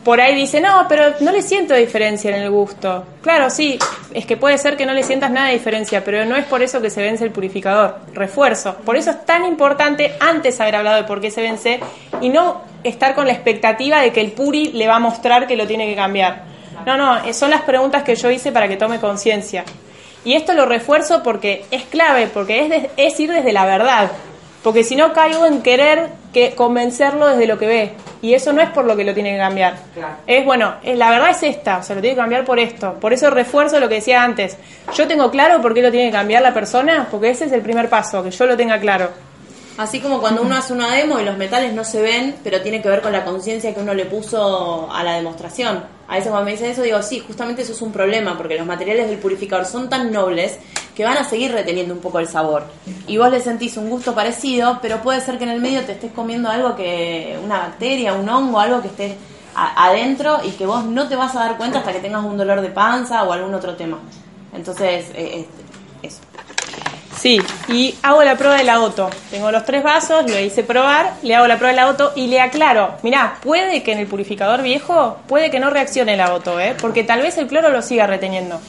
por ahí dice, no, pero no le siento diferencia en el gusto. Claro, sí, es que puede ser que no le sientas nada de diferencia, pero no es por eso que se vence el purificador. Refuerzo. Por eso es tan importante antes haber hablado de por qué se vence y no estar con la expectativa de que el puri le va a mostrar que lo tiene que cambiar. No, no, eh, son las preguntas que yo hice para que tome conciencia. Y esto lo refuerzo porque es clave, porque es, de- es ir desde la verdad. Porque si no caigo en querer que convencerlo desde lo que ve. Y eso no es por lo que lo tiene que cambiar. Es bueno, la verdad es esta, o sea, lo tiene que cambiar por esto. Por eso refuerzo lo que decía antes. Yo tengo claro por qué lo tiene que cambiar la persona, porque ese es el primer paso, que yo lo tenga claro. Así como cuando uno hace una demo y los metales no se ven, pero tiene que ver con la conciencia que uno le puso a la demostración. A veces cuando me dicen eso digo, sí, justamente eso es un problema, porque los materiales del purificador son tan nobles que van a seguir reteniendo un poco el sabor. Y vos le sentís un gusto parecido, pero puede ser que en el medio te estés comiendo algo que, una bacteria, un hongo, algo que esté adentro y que vos no te vas a dar cuenta hasta que tengas un dolor de panza o algún otro tema. Entonces, eh, eh, eso. Sí, y hago la prueba de la. Tengo los tres vasos, lo hice probar, le hago la prueba de la y le aclaro, mirá, puede que en el purificador viejo, puede que no reaccione la auto, ¿eh? porque tal vez el cloro lo siga reteniendo.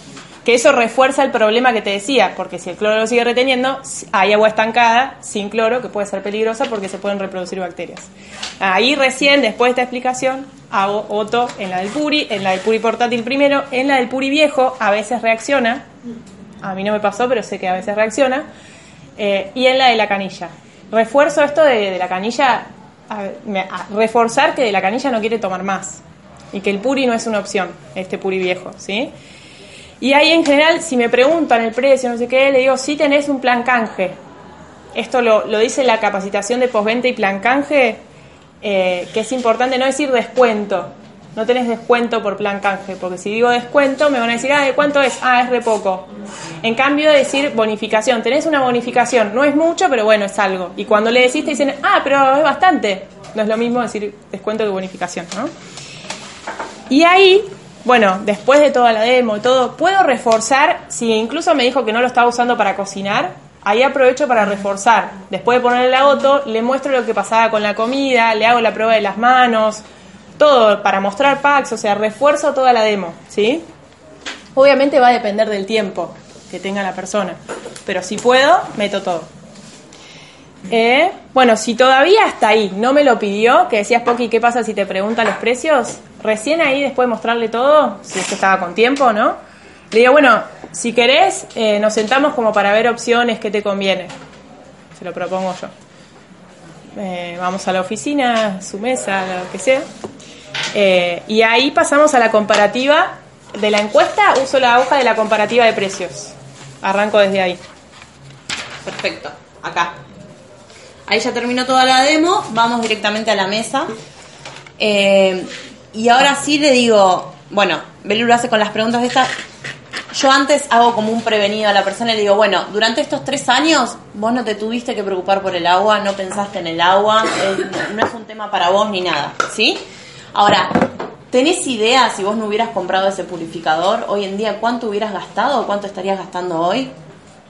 Que eso refuerza el problema que te decía, porque si el cloro lo sigue reteniendo, hay agua estancada sin cloro que puede ser peligrosa porque se pueden reproducir bacterias. Ahí recién, después de esta explicación, hago otro en la del puri, en la del puri portátil primero, en la del puri viejo a veces reacciona, a mí no me pasó, pero sé que a veces reacciona. Eh, y en la de la canilla. Refuerzo esto de, la canilla, reforzar que de la canilla no quiere tomar más. Y que el puri no es una opción, este puri viejo, ¿sí? Y ahí en general, si me preguntan el precio, no sé qué, le digo, si tenés un plan canje. Esto lo, lo dice la capacitación de postventa y plan canje, eh, que es importante no decir descuento. No tenés descuento por plan canje, porque si digo descuento me van a decir, ah, ¿de cuánto es? Ah, es re poco. En cambio, decir bonificación, tenés una bonificación, no es mucho, pero bueno, es algo. Y cuando le decís, dicen, ah, pero es bastante. No es lo mismo decir descuento que bonificación, ¿no? Y ahí, bueno, después de toda la demo y todo, puedo reforzar, si incluso me dijo que no lo estaba usando para cocinar, ahí aprovecho para reforzar. Después de ponerle la auto, le muestro lo que pasaba con la comida, le hago la prueba de las manos, todo para mostrar packs, o sea, refuerzo toda la demo, ¿sí? Obviamente va a depender del tiempo que tenga la persona, pero si puedo, meto todo. Eh, bueno, si todavía está ahí, no me lo pidió, que decías, Poki, ¿qué pasa si te pregunta los precios? Recién ahí, después de mostrarle todo, si es que estaba con tiempo, ¿no? Le digo, bueno, si querés, eh, nos sentamos como para ver opciones que te conviene. Se lo propongo yo. Eh, vamos a la oficina, su mesa, lo que sea. Eh, y ahí pasamos a la comparativa de la encuesta, uso la hoja de la comparativa de precios. Arranco desde ahí. Perfecto, acá. Ahí ya terminó toda la demo, vamos directamente a la mesa. Eh, y ahora sí le digo, bueno, Belu lo hace con las preguntas de esta. Yo antes hago como un prevenido a la persona y le digo, bueno, durante estos tres años vos no te tuviste que preocupar por el agua, no pensaste en el agua, eh, no es un tema para vos ni nada, ¿sí? Ahora, ¿tenés idea si vos no hubieras comprado ese purificador hoy en día cuánto hubieras gastado o cuánto estarías gastando hoy?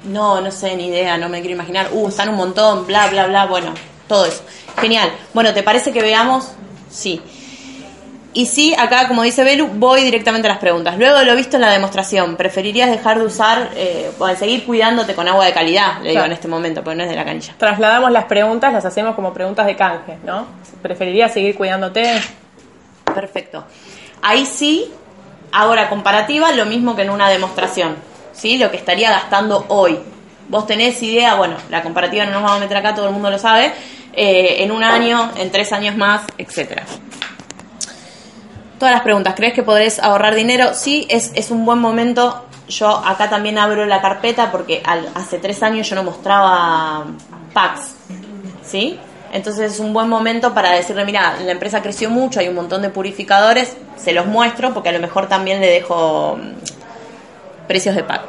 No, no sé, ni idea, no me quiero imaginar. Uh, están un montón, bla, bla, bla, bueno, todo eso. Genial. Bueno, ¿te parece que veamos? Sí. Y sí, acá, como dice Belu, voy directamente a las preguntas. Luego de lo visto en la demostración, ¿preferirías dejar de usar, eh, o seguir cuidándote con agua de calidad? Le digo Claro. en este momento, porque no es de la canilla. Trasladamos las preguntas, las hacemos como preguntas de canje, ¿no? ¿Preferirías seguir cuidándote? Perfecto. Ahí sí hago la comparativa, lo mismo que en una demostración, ¿sí? Lo que estaría gastando hoy. Vos tenés idea, bueno, la comparativa no nos vamos a meter acá, todo el mundo lo sabe, eh, en un año, en tres años más, etcétera. Todas las preguntas, ¿crees que podrés ahorrar dinero? Sí, es, es un buen momento. Yo acá también abro la carpeta porque al- hace tres años yo no mostraba packs, ¿sí? Entonces es un buen momento para decirle, mira, la empresa creció mucho, hay un montón de purificadores, se los muestro porque a lo mejor también le dejo mm, precios de pack.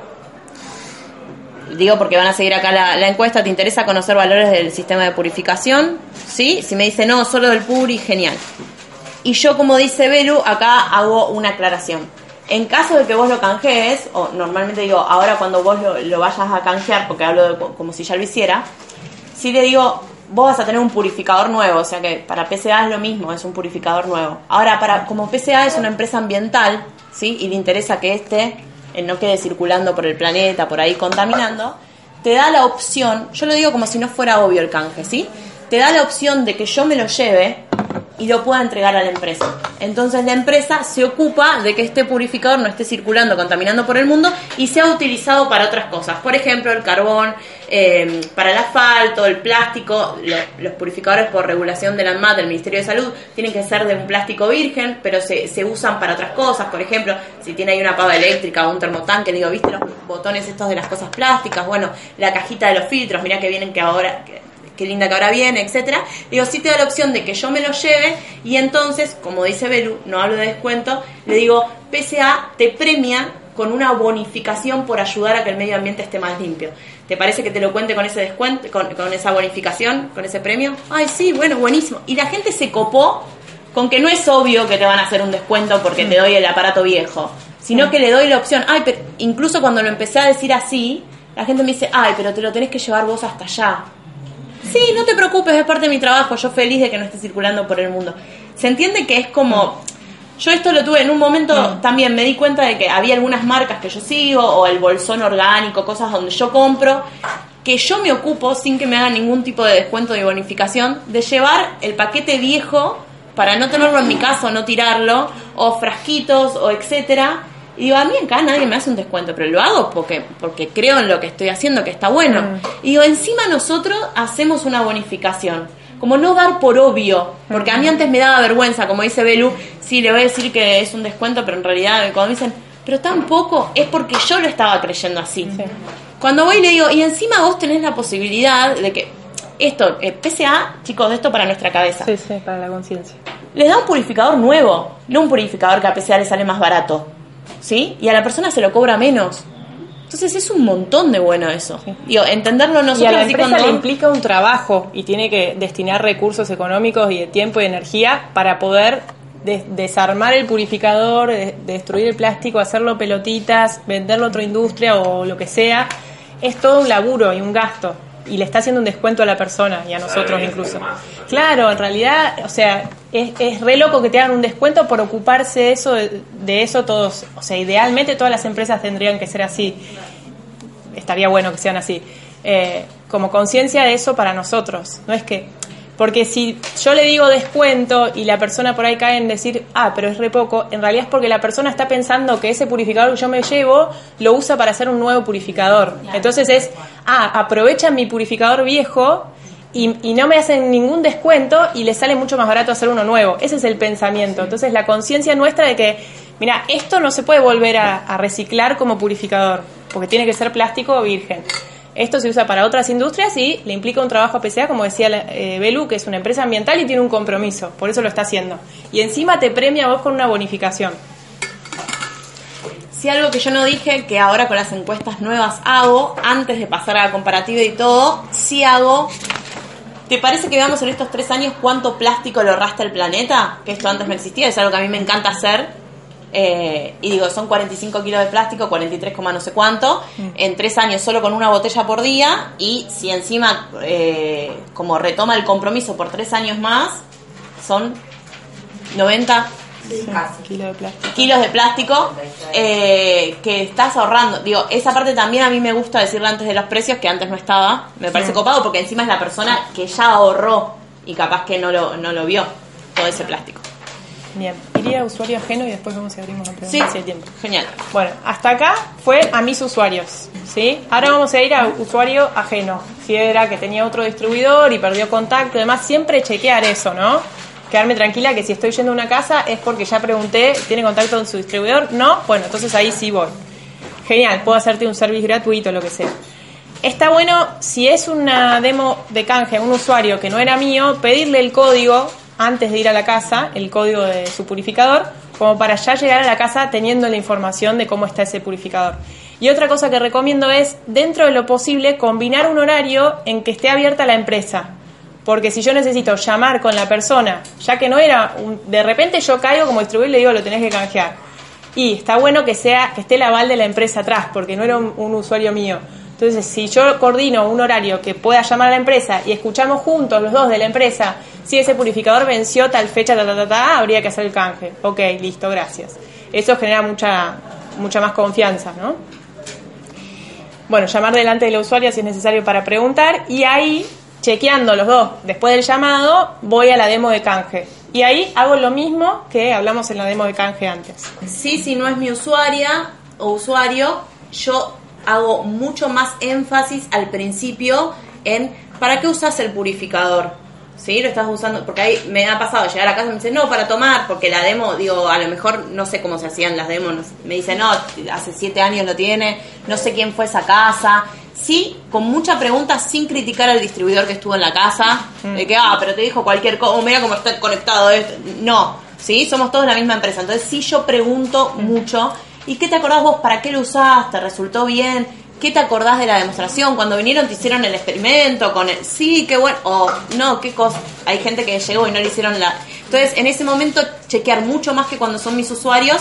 Digo porque van a seguir acá la, encuesta, ¿te interesa conocer valores del sistema de purificación? ¿Sí? Si me dice no, solo del puri, genial. Y yo, como dice Belu, acá hago una aclaración. En caso de que vos lo canjees, o normalmente digo, ahora cuando vos lo, lo vayas a canjear, porque hablo como si ya lo hiciera, si le digo, vos vas a tener un purificador nuevo, o sea que para PCA es lo mismo, es un purificador nuevo. Ahora, para como PCA es una empresa ambiental, ¿sí? Y le interesa que este eh, no quede circulando por el planeta, por ahí contaminando, te da la opción, yo lo digo como si no fuera obvio el canje, ¿sí? Te da la opción de que yo me lo lleve y lo pueda entregar a la empresa. Entonces la empresa se ocupa de que este purificador no esté circulando, contaminando por el mundo y sea utilizado para otras cosas. Por ejemplo, el carbón, eh, para el asfalto, el plástico. Lo- los purificadores por regulación de la ANMAT, del Ministerio de Salud, tienen que ser de un plástico virgen, pero se, usan para otras cosas. Por ejemplo, si tiene ahí una pava eléctrica o un termotanque, digo, ¿viste los botones estos de las cosas plásticas? Bueno, la cajita de los filtros, mirá que vienen que ahora... qué linda que ahora viene, etcétera. Digo, sí te da la opción de que yo me lo lleve y entonces, como dice Belu, no hablo de descuento, le digo, PSA te premia con una bonificación por ayudar a que el medio ambiente esté más limpio. ¿Te parece que te lo cuente con ese descuento, con, con esa bonificación, con ese premio? Ay, sí, bueno, buenísimo. Y la gente se copó con que no es obvio que te van a hacer un descuento porque te doy el aparato viejo, sino que le doy la opción. Ay, pero incluso cuando lo empecé a decir así, la gente me dice, ay, pero te lo tenés que llevar vos hasta allá. Sí, no te preocupes, es parte de mi trabajo, yo feliz de que no esté circulando por el mundo. Se entiende que es como... Yo esto lo tuve en un momento también, me di cuenta de que había algunas marcas que yo sigo, o el bolsón orgánico, cosas donde yo compro, que yo me ocupo, sin que me hagan ningún tipo de descuento de bonificación, de llevar el paquete viejo para no tenerlo en mi casa o no tirarlo, o frasquitos, o etcétera. Y digo, a mí acá nadie me hace un descuento, pero lo hago porque, porque creo en lo que estoy haciendo, que está bueno. Y digo, encima nosotros hacemos una bonificación. Como no dar por obvio, porque a mí antes me daba vergüenza, como dice Belu, sí, le voy a decir que es un descuento, pero en realidad cuando me dicen, pero tampoco es porque yo lo estaba creyendo así. Cuando voy y le digo, y encima vos tenés la posibilidad de que esto, eh, PSA, chicos, esto para nuestra cabeza. Sí, sí, para la conciencia. Les da un purificador nuevo, no un purificador que a PSA le sale más barato. ¿Sí? Y a la persona se lo cobra menos. Entonces es un montón de bueno eso. Digo, entenderlo nosotros y a la empresa cuando- le implica un trabajo y tiene que destinar recursos económicos y de tiempo y energía para poder des- desarmar el purificador, de- destruir el plástico, hacerlo pelotitas, venderlo a otra industria o lo que sea. Es todo un laburo y un gasto. Y le está haciendo un descuento a la persona y a nosotros incluso. Claro, en realidad, o sea, es, es re loco que te hagan un descuento por ocuparse de eso, de, de eso todos. O sea, idealmente todas las empresas tendrían que ser así estaría bueno que sean así. Eh, como conciencia de eso para nosotros. No es que. Porque si yo le digo descuento y la persona por ahí cae en decir, ah, pero es re poco, en realidad es porque la persona está pensando que ese purificador que yo me llevo lo usa para hacer un nuevo purificador. Entonces es, ah, aprovechan mi purificador viejo y, y no me hacen ningún descuento y les sale mucho más barato hacer uno nuevo. Ese es el pensamiento. Entonces la conciencia nuestra de que, mira, esto no se puede volver a, a reciclar como purificador, porque tiene que ser plástico virgen. Esto se usa para otras industrias y le implica un trabajo a PCA, como decía eh, Belu, que es una empresa ambiental y tiene un compromiso, por eso lo está haciendo. Y encima te premia vos con una bonificación. Sí, algo que yo no dije, que ahora con las encuestas nuevas hago, antes de pasar a la comparativa y todo, sí hago. ¿Te parece que veamos en estos tres años cuánto plástico lo rasta el planeta? Que esto antes no existía, es algo que a mí me encanta hacer. Eh, y digo, son 45 kilos de plástico, 43, coma no sé cuánto, en tres años solo con una botella por día. Y si encima, eh, como retoma el compromiso por tres años más, son 90 Kilo de plástico. kilos de plástico eh, que estás ahorrando. Digo, esa parte también a mí me gusta decirle antes de los precios, que antes no estaba. Me parece Sí. copado porque encima es la persona que ya ahorró y capaz que no lo, no lo vio todo ese plástico. Bien, iría a usuario ajeno y después vamos a abrimos la pregunta Sí. si hay tiempo. Genial. Bueno, hasta acá fue a mis usuarios, ¿sí? Ahora vamos a ir a usuario ajeno. Si era que tenía otro distribuidor y perdió contacto y demás, siempre chequear eso, ¿no? Quedarme tranquila que si estoy yendo a una casa es porque ya pregunté, ¿tiene contacto con su distribuidor? No, bueno, entonces ahí sí voy. Genial, puedo hacerte un service gratuito, lo que sea. Está bueno, si es una demo de canje a un usuario que no era mío, pedirle el código antes de ir a la casa, el código de su purificador, como para ya llegar a la casa teniendo la información de cómo está ese purificador. Y otra cosa que recomiendo es, dentro de lo posible, combinar un horario en que esté abierta la empresa. Porque si yo necesito llamar con la persona, ya que no era, un- de repente yo caigo como distribuidor y le digo lo tenés que canjear. Y está bueno que sea que esté el aval de la empresa atrás, porque no era un, un usuario mío. Entonces, si yo coordino un horario que pueda llamar a la empresa y escuchamos juntos los dos de la empresa, si ese purificador venció tal fecha, ta, ta, ta, ta, habría que hacer el canje. Ok, listo, gracias. Eso genera mucha, mucha más confianza, ¿no? Bueno, llamar delante del usuario si es necesario para preguntar y ahí, chequeando los dos, después del llamado, voy a la demo de canje. Y ahí hago lo mismo que hablamos en la demo de canje antes. Sí, si no es mi usuaria o usuario, yo hago mucho más énfasis al principio en ¿para qué usas el purificador? ¿Sí? Lo estás usando, porque ahí me ha pasado llegar a casa y me dice, no, para tomar, porque la demo, digo, a lo mejor no sé cómo se hacían las demos, no sé. me dice, no, hace siete años lo tiene, no sé quién fue esa casa. Sí, con mucha pregunta, sin criticar al distribuidor que estuvo en la casa, de que, ah, pero te dijo cualquier cosa, mira cómo está conectado esto. No, sí, somos todos la misma empresa. Entonces, sí, yo pregunto mucho, ¿y qué te acordás vos? ¿Para qué lo usaste? ¿Resultó bien? ¿Qué te acordás de la demostración? Cuando vinieron te hicieron el experimento con el... Sí, qué bueno. O no, qué cosa. Hay gente que llegó y no le hicieron la... Entonces, en ese momento, chequear mucho más que cuando son mis usuarios,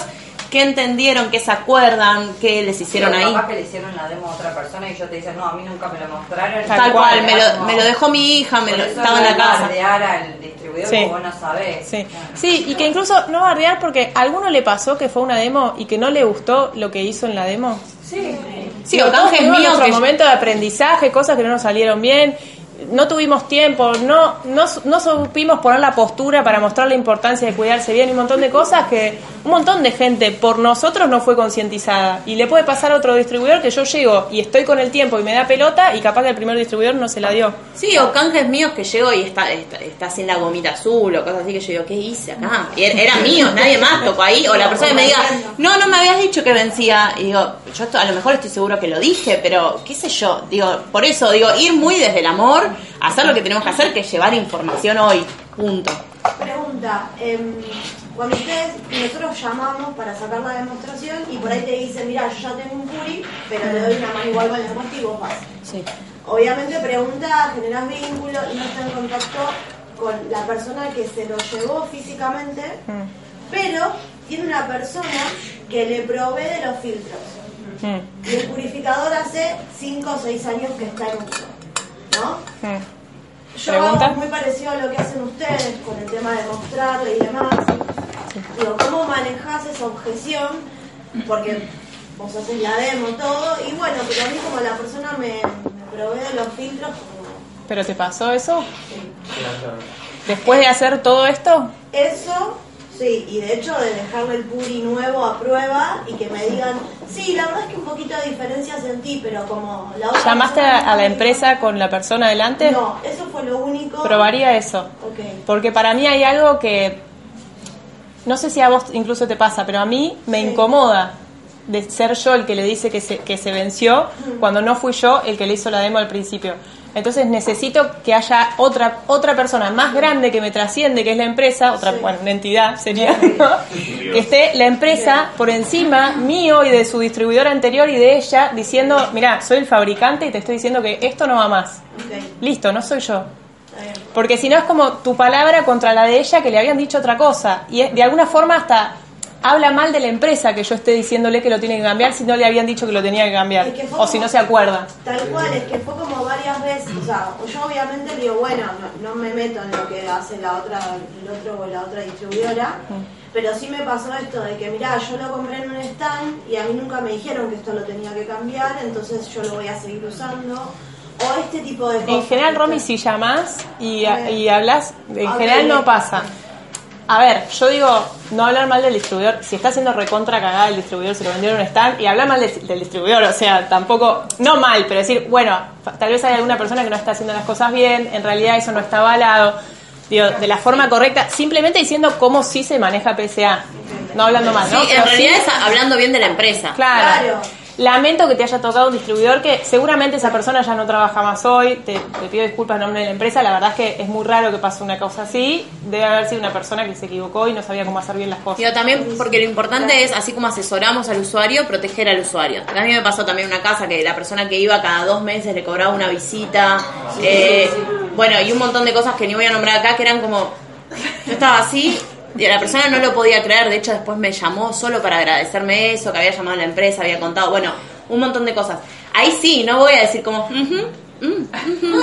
qué entendieron, qué se acuerdan, qué les hicieron Sí, ahí. Capaz que le hicieron la demo a otra persona y yo te dicen, no, a mí nunca me lo mostraron. Tal cual, me lo, Como- me lo dejó mi hija, me lo, estaba en la no casa. bardear al distribuidor Sí. vos no sabés. Sí. sí, y que incluso no bardear porque a alguno le pasó que fue una demo y que no le gustó lo que hizo en la demo. Sí. Sí, Digo, o tuvimos míos nuestro que- momento de aprendizaje, cosas que no nos salieron bien, no tuvimos tiempo, no, no, no supimos poner la postura para mostrar la importancia de cuidarse bien y un montón de cosas que un montón de gente por nosotros no fue concientizada. Y le puede pasar a otro distribuidor que yo llego y estoy con el tiempo y me da pelota y capaz que el primer distribuidor no se la dio. Sí, o canjes míos que llego y está, está, sin la gomita azul o cosas así que yo digo, ¿qué hice acá? Y er- eran míos, nadie más tocó ahí. O la persona que me diga, no, no me habías dicho que vencía. Y digo, yo a lo mejor estoy seguro que lo dije, pero qué sé yo. Digo, por eso, digo, ir muy desde el amor, hacer lo que tenemos que hacer, que es llevar información hoy. Punto. Pregunta, em, cuando ustedes, nosotros llamamos para sacar la demostración y por ahí te dicen, mira, yo ya tengo un puri, pero le doy una mano igual con la respuesta y vos vas. Sí. Obviamente pregunta, generás vínculo y no está en contacto con la persona que se lo llevó físicamente, pero tiene una persona que le provee de los filtros. Y el purificador hace 5 o 6 años que está en uso. ¿No? Yo ¿Pregunta? hago muy parecido a lo que hacen ustedes con el tema de mostrarle y demás. Digo, ¿cómo manejás esa objeción? Porque vos haces la demo, todo, y bueno, pero a mí como la persona me, me provee de los filtros, como ¿Pero te pasó eso? ¿Después de hacer todo esto? eso, sí. Y de hecho de dejarle el puri nuevo a prueba y que me digan, sí, la verdad es que un poquito de diferencia sentí, pero como la otra ¿Llamaste a la empresa con la persona delante? No, eso fue lo único. Probaría eso. Porque para mí hay algo que, no sé si a vos incluso te pasa, pero a mí me incomoda de ser yo el que le dice que se, que se venció cuando no fui yo el que le hizo la demo al principio. Entonces necesito que haya otra otra persona más grande que me trasciende, que es la empresa, otra bueno, una entidad sería, ¿no? que esté la empresa por encima mío y de su distribuidor anterior y de ella diciendo, mira, soy el fabricante y te estoy diciendo que esto no va más. Listo, no soy yo. Porque si no es como tu palabra contra la de ella que le habían dicho otra cosa. Y de alguna forma hasta habla mal de la empresa que yo esté diciéndole que lo tiene que cambiar si no le habían dicho que lo tenía que cambiar. Es que fue O si no se acuerda. Tal cual, es que fue como varias veces, o sea, yo obviamente digo, bueno, no, no me meto en lo que hace la otra, el otro o la otra distribuidora, pero sí me pasó esto de que, mirá, yo lo compré en un stand y a mí nunca me dijeron que esto lo tenía que cambiar, entonces yo lo voy a seguir usando, o este tipo de cosas. En general, Romy, si llamás y, y hablas, en general no pasa. A ver, yo digo, no hablar mal del distribuidor. Si está haciendo recontra cagada el distribuidor, se lo vendieron en un stand y hablar mal del, del distribuidor, o sea, tampoco, no mal, pero decir, bueno, tal vez hay alguna persona que no está haciendo las cosas bien, en realidad eso no está avalado, digo, de la forma correcta, simplemente diciendo cómo sí se maneja PSA, no hablando mal, Sí, ¿no? en Pero realidad sí- es hablando bien de la empresa. Claro. Lamento que te haya tocado un distribuidor que seguramente esa persona ya no trabaja más hoy. Te, pido disculpas en nombre de la empresa. La verdad es que es muy raro que pase una cosa así. Debe haber sido una persona que se equivocó y no sabía cómo hacer bien las cosas. Digo, también porque lo importante es, así como asesoramos al usuario, proteger al usuario. A mí me pasó también una casa que la persona que iba cada dos meses le cobraba una visita. Eh. Bueno, y un montón de cosas que ni voy a nombrar acá que eran como. Yo estaba así. Y la persona no lo podía creer, de hecho después me llamó solo para agradecerme eso, que había llamado a la empresa, había contado, bueno, un montón de cosas. Ahí sí, no voy a decir como, "Ujú, mm, ujú".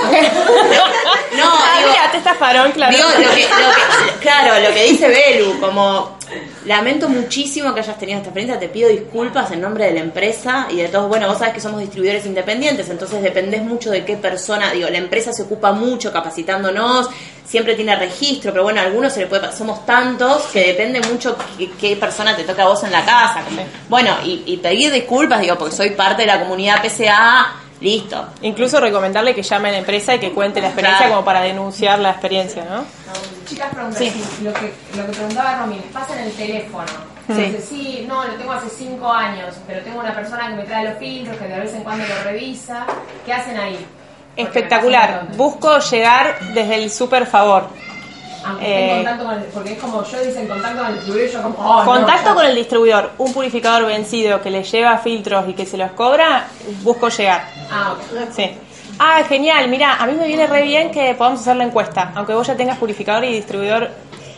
No, Ah, digo, mira, te estafaron, claro. Digo, lo que, lo que- claro, lo que dice Belu, como lamento muchísimo que hayas tenido esta experiencia, te pido disculpas en nombre de la empresa y de todos, bueno, vos sabés que somos distribuidores independientes, entonces dependés mucho de qué persona, digo, la empresa se ocupa mucho capacitándonos, siempre tiene registro, pero bueno, a algunos se le puede, somos tantos que depende mucho qué, qué persona te toca a vos en la casa. Bueno, y, y pedir disculpas, digo, porque soy parte de la comunidad PCA, listo. Incluso recomendarle que llame a la empresa y que cuente la experiencia Claro. como para denunciar la experiencia, ¿no? Chicas preguntas, Sí. lo, que, lo que preguntaba Romy, les pasa en el teléfono. Sí. Dice, sí, no, lo tengo hace cinco años, pero tengo una persona que me trae los filtros, que de vez en cuando lo revisa. ¿Qué hacen ahí? Espectacular. Busco llegar desde el super favor. Aunque Eh, esté en contacto con el, porque es como yo dice en contacto con el distribuidor yo como, oh, no, Contacto yo- con el distribuidor, un purificador vencido que le lleva filtros y que se los cobra, busco llegar. Ah, ok. Sí. Ah, genial, mira, a mí me viene re bien que podamos hacer la encuesta, aunque vos ya tengas purificador y distribuidor.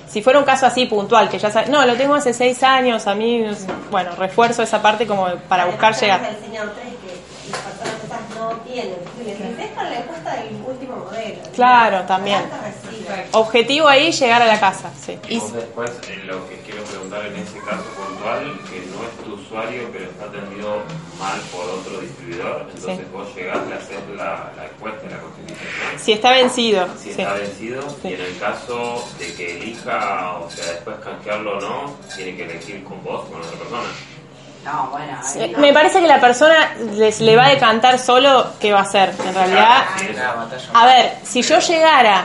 Si fuera un caso así puntual, que ya sabes, no, lo tengo hace seis años, a mí, bueno, refuerzo esa parte como para buscar llegar. enseñado tres que las personas esas no tienen. Y les dices, es para la encuesta del último modelo. Claro, también. Objetivo ahí, llegar a la casa, sí. Vos después, eh, lo que quiero preguntar en ese caso puntual, que no es tu usuario, pero está atendido mal por otro distribuidor, entonces Sí. vos llegás, le haces la, la encuesta, la cotización. Si está vencido, Si sí. está vencido, y en el caso de que elija, o sea, después canjearlo o no, tiene que elegir con vos, con otra persona. No, bueno. ahí no. Me parece que la persona les, le va a decantar solo qué va a hacer. En realidad, a ver, si yo llegara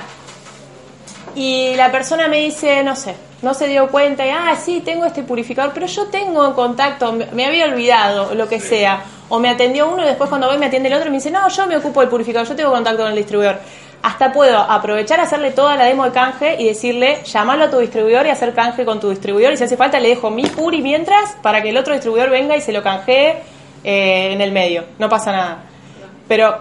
y la persona me dice, no sé, no se dio cuenta y, ah, sí, tengo este purificador, pero yo tengo en contacto, me, había olvidado, lo que sea, o me atendió uno y después cuando voy me atiende el otro y me dice, no, yo me ocupo del purificador, yo tengo contacto con el distribuidor. Hasta puedo aprovechar, hacerle toda la demo de canje y decirle, llamarlo a tu distribuidor y hacer canje con tu distribuidor. Y si hace falta, le dejo mi puri mientras para que el otro distribuidor venga y se lo canjee eh, en el medio. No pasa nada. Pero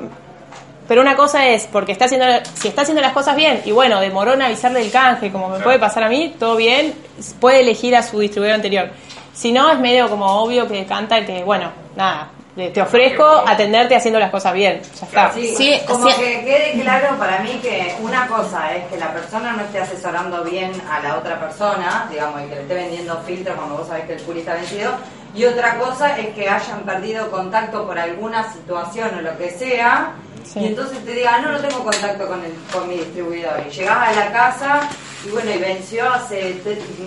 pero una cosa es, porque está haciendo, si está haciendo las cosas bien, y bueno, demoró en avisarle el canje, como me puede pasar a mí, todo bien, puede elegir a su distribuidor anterior. Si no, es medio como obvio que canta que, bueno, nada, te ofrezco atenderte haciendo las cosas bien. Ya está. Sí, como que quede claro para mí que una cosa es que la persona no esté asesorando bien a la otra persona, digamos, y que le esté vendiendo filtros cuando vos sabés que el puri está vencido, y otra cosa es que hayan perdido contacto por alguna situación o lo que sea, Sí. y entonces te diga, "Ah, no, no tengo contacto con, el, con mi distribuidor, y llegás a la casa y bueno, y venció hace,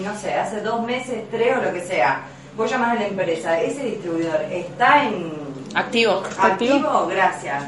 no sé, hace dos meses, tres o lo que sea. Vos llamás a la empresa, ese distribuidor está en... Activo. Activo, gracias.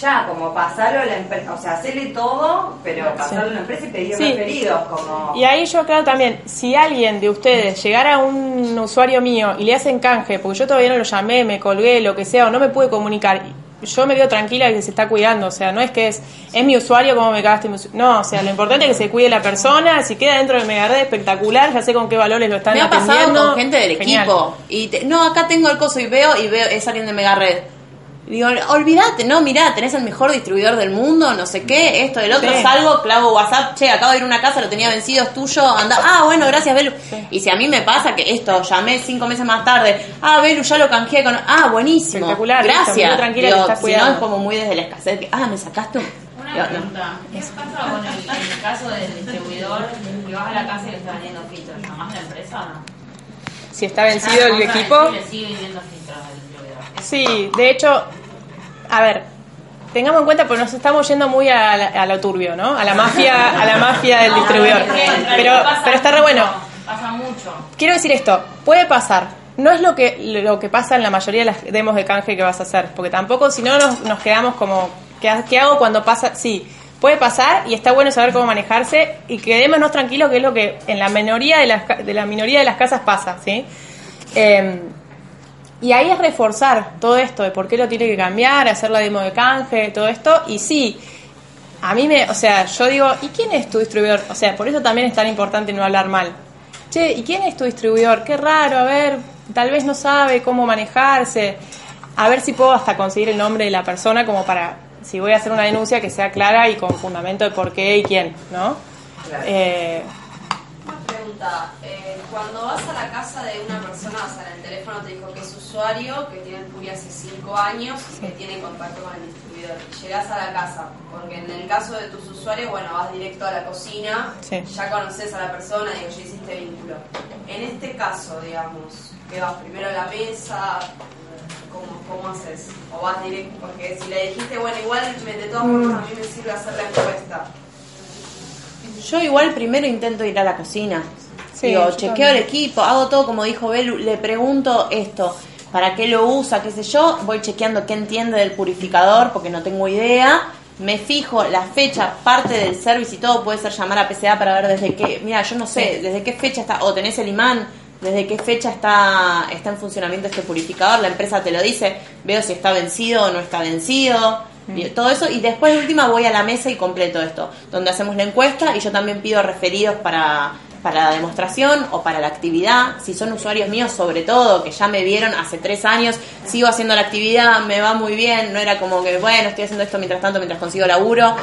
Ya, como pasarlo a la empresa, o sea, hacerle todo, pero pasarlo a la empresa y pedir Sí. referidos, como... Y ahí yo aclaro también, si alguien de ustedes llegara a un usuario mío y le hacen canje, porque yo todavía no lo llamé, me colgué, lo que sea, o no me pude comunicar, yo me quedo tranquila de que se está cuidando, o sea, no es que es, es mi usuario, como me cagaste mi No, o sea, lo importante es que se cuide la persona, si queda dentro del Megared espectacular, ya sé con qué valores lo están Me ha pasado atendiendo. con gente del Genial. equipo. Y te- no, acá tengo el coso y veo y veo es alguien de Mega Red. Digo, olvídate, no, mirá, tenés el mejor distribuidor del mundo, no sé qué, esto, del otro, Sí. salgo, clavo WhatsApp, che, acabo de ir a una casa, lo tenía vencido, es tuyo, anda, ah, bueno, gracias, Belu. Y si a mí me pasa que esto, llamé cinco meses más tarde, ah, Belu, ya lo canjeé con, ah, buenísimo, Espectacular, gracias. tranquila Digo, que estás si no, es como muy desde la escasez, que, ah, me sacaste un... Una Digo, no. pregunta, ¿qué pasa con el, en el caso del distribuidor que vas a la casa y le está vendiendo filtros? ¿Llamás a la empresa o no? Si está vencido el equipo, Le sigue vendiendo filtros. Sí, de hecho, a ver, tengamos en cuenta, porque nos estamos yendo muy a, la- a lo turbio, ¿no? A la mafia, a la mafia del distribuidor. Pero, pero está re bueno. Pasa mucho. Quiero decir esto, puede pasar. No es lo que lo que pasa en la mayoría de las demos de canje que vas a hacer, porque tampoco si no nos, nos quedamos como ¿qué, qué hago cuando pasa? Sí, puede pasar y está bueno saber cómo manejarse y quedémonos tranquilos que es lo que en la minoría de las de la minoría de las casas pasa, ¿sí? Eh, y ahí es reforzar todo esto de por qué lo tiene que cambiar, hacer la demo de canje, todo esto. Y sí, a mí me, o sea, yo digo, ¿y quién es tu distribuidor? O sea, por eso también es tan importante no hablar mal. Che, ¿y quién es tu distribuidor? Qué raro, a ver, tal vez no sabe cómo manejarse. A ver si puedo hasta conseguir el nombre de la persona como para, si voy a hacer una denuncia, que sea clara y con fundamento de por qué y quién, ¿no? Eh, Una pregunta, eh, cuando vas a la casa de una persona, o sea, en el teléfono te dijo que es usuario, que tiene el Puri hace 5 años, que tiene contacto con el distribuidor. Llegás a la casa, porque en el caso de tus usuarios, bueno, vas directo a la cocina, Sí. ya conoces a la persona, digo, ya hiciste vínculo. En este caso, digamos, que vas primero a la mesa, ¿cómo, cómo haces? O vas directo, porque si le dijiste, bueno, igual me- de todas formas a mí me sirve hacer la encuesta. Yo igual primero intento ir a la cocina. Sí, Digo, chequeo también. el equipo, hago todo como dijo Belu, le pregunto esto, para qué lo usa, qué sé yo, voy chequeando qué entiende del purificador porque no tengo idea. Me fijo la fecha, parte del service y todo puede ser llamar a PCA para ver desde qué, mira, yo no sé, desde qué fecha está, o tenés el imán, desde qué fecha está, está en funcionamiento este purificador, la empresa te lo dice, veo si está vencido o no está vencido, y todo eso, y después de última voy a la mesa y completo esto, donde hacemos la encuesta y yo también pido referidos para, para la demostración o para la actividad, si son usuarios míos sobre todo, que ya me vieron hace tres años, sigo haciendo la actividad, me va muy bien, no era como que, bueno, estoy haciendo esto mientras tanto, mientras consigo laburo,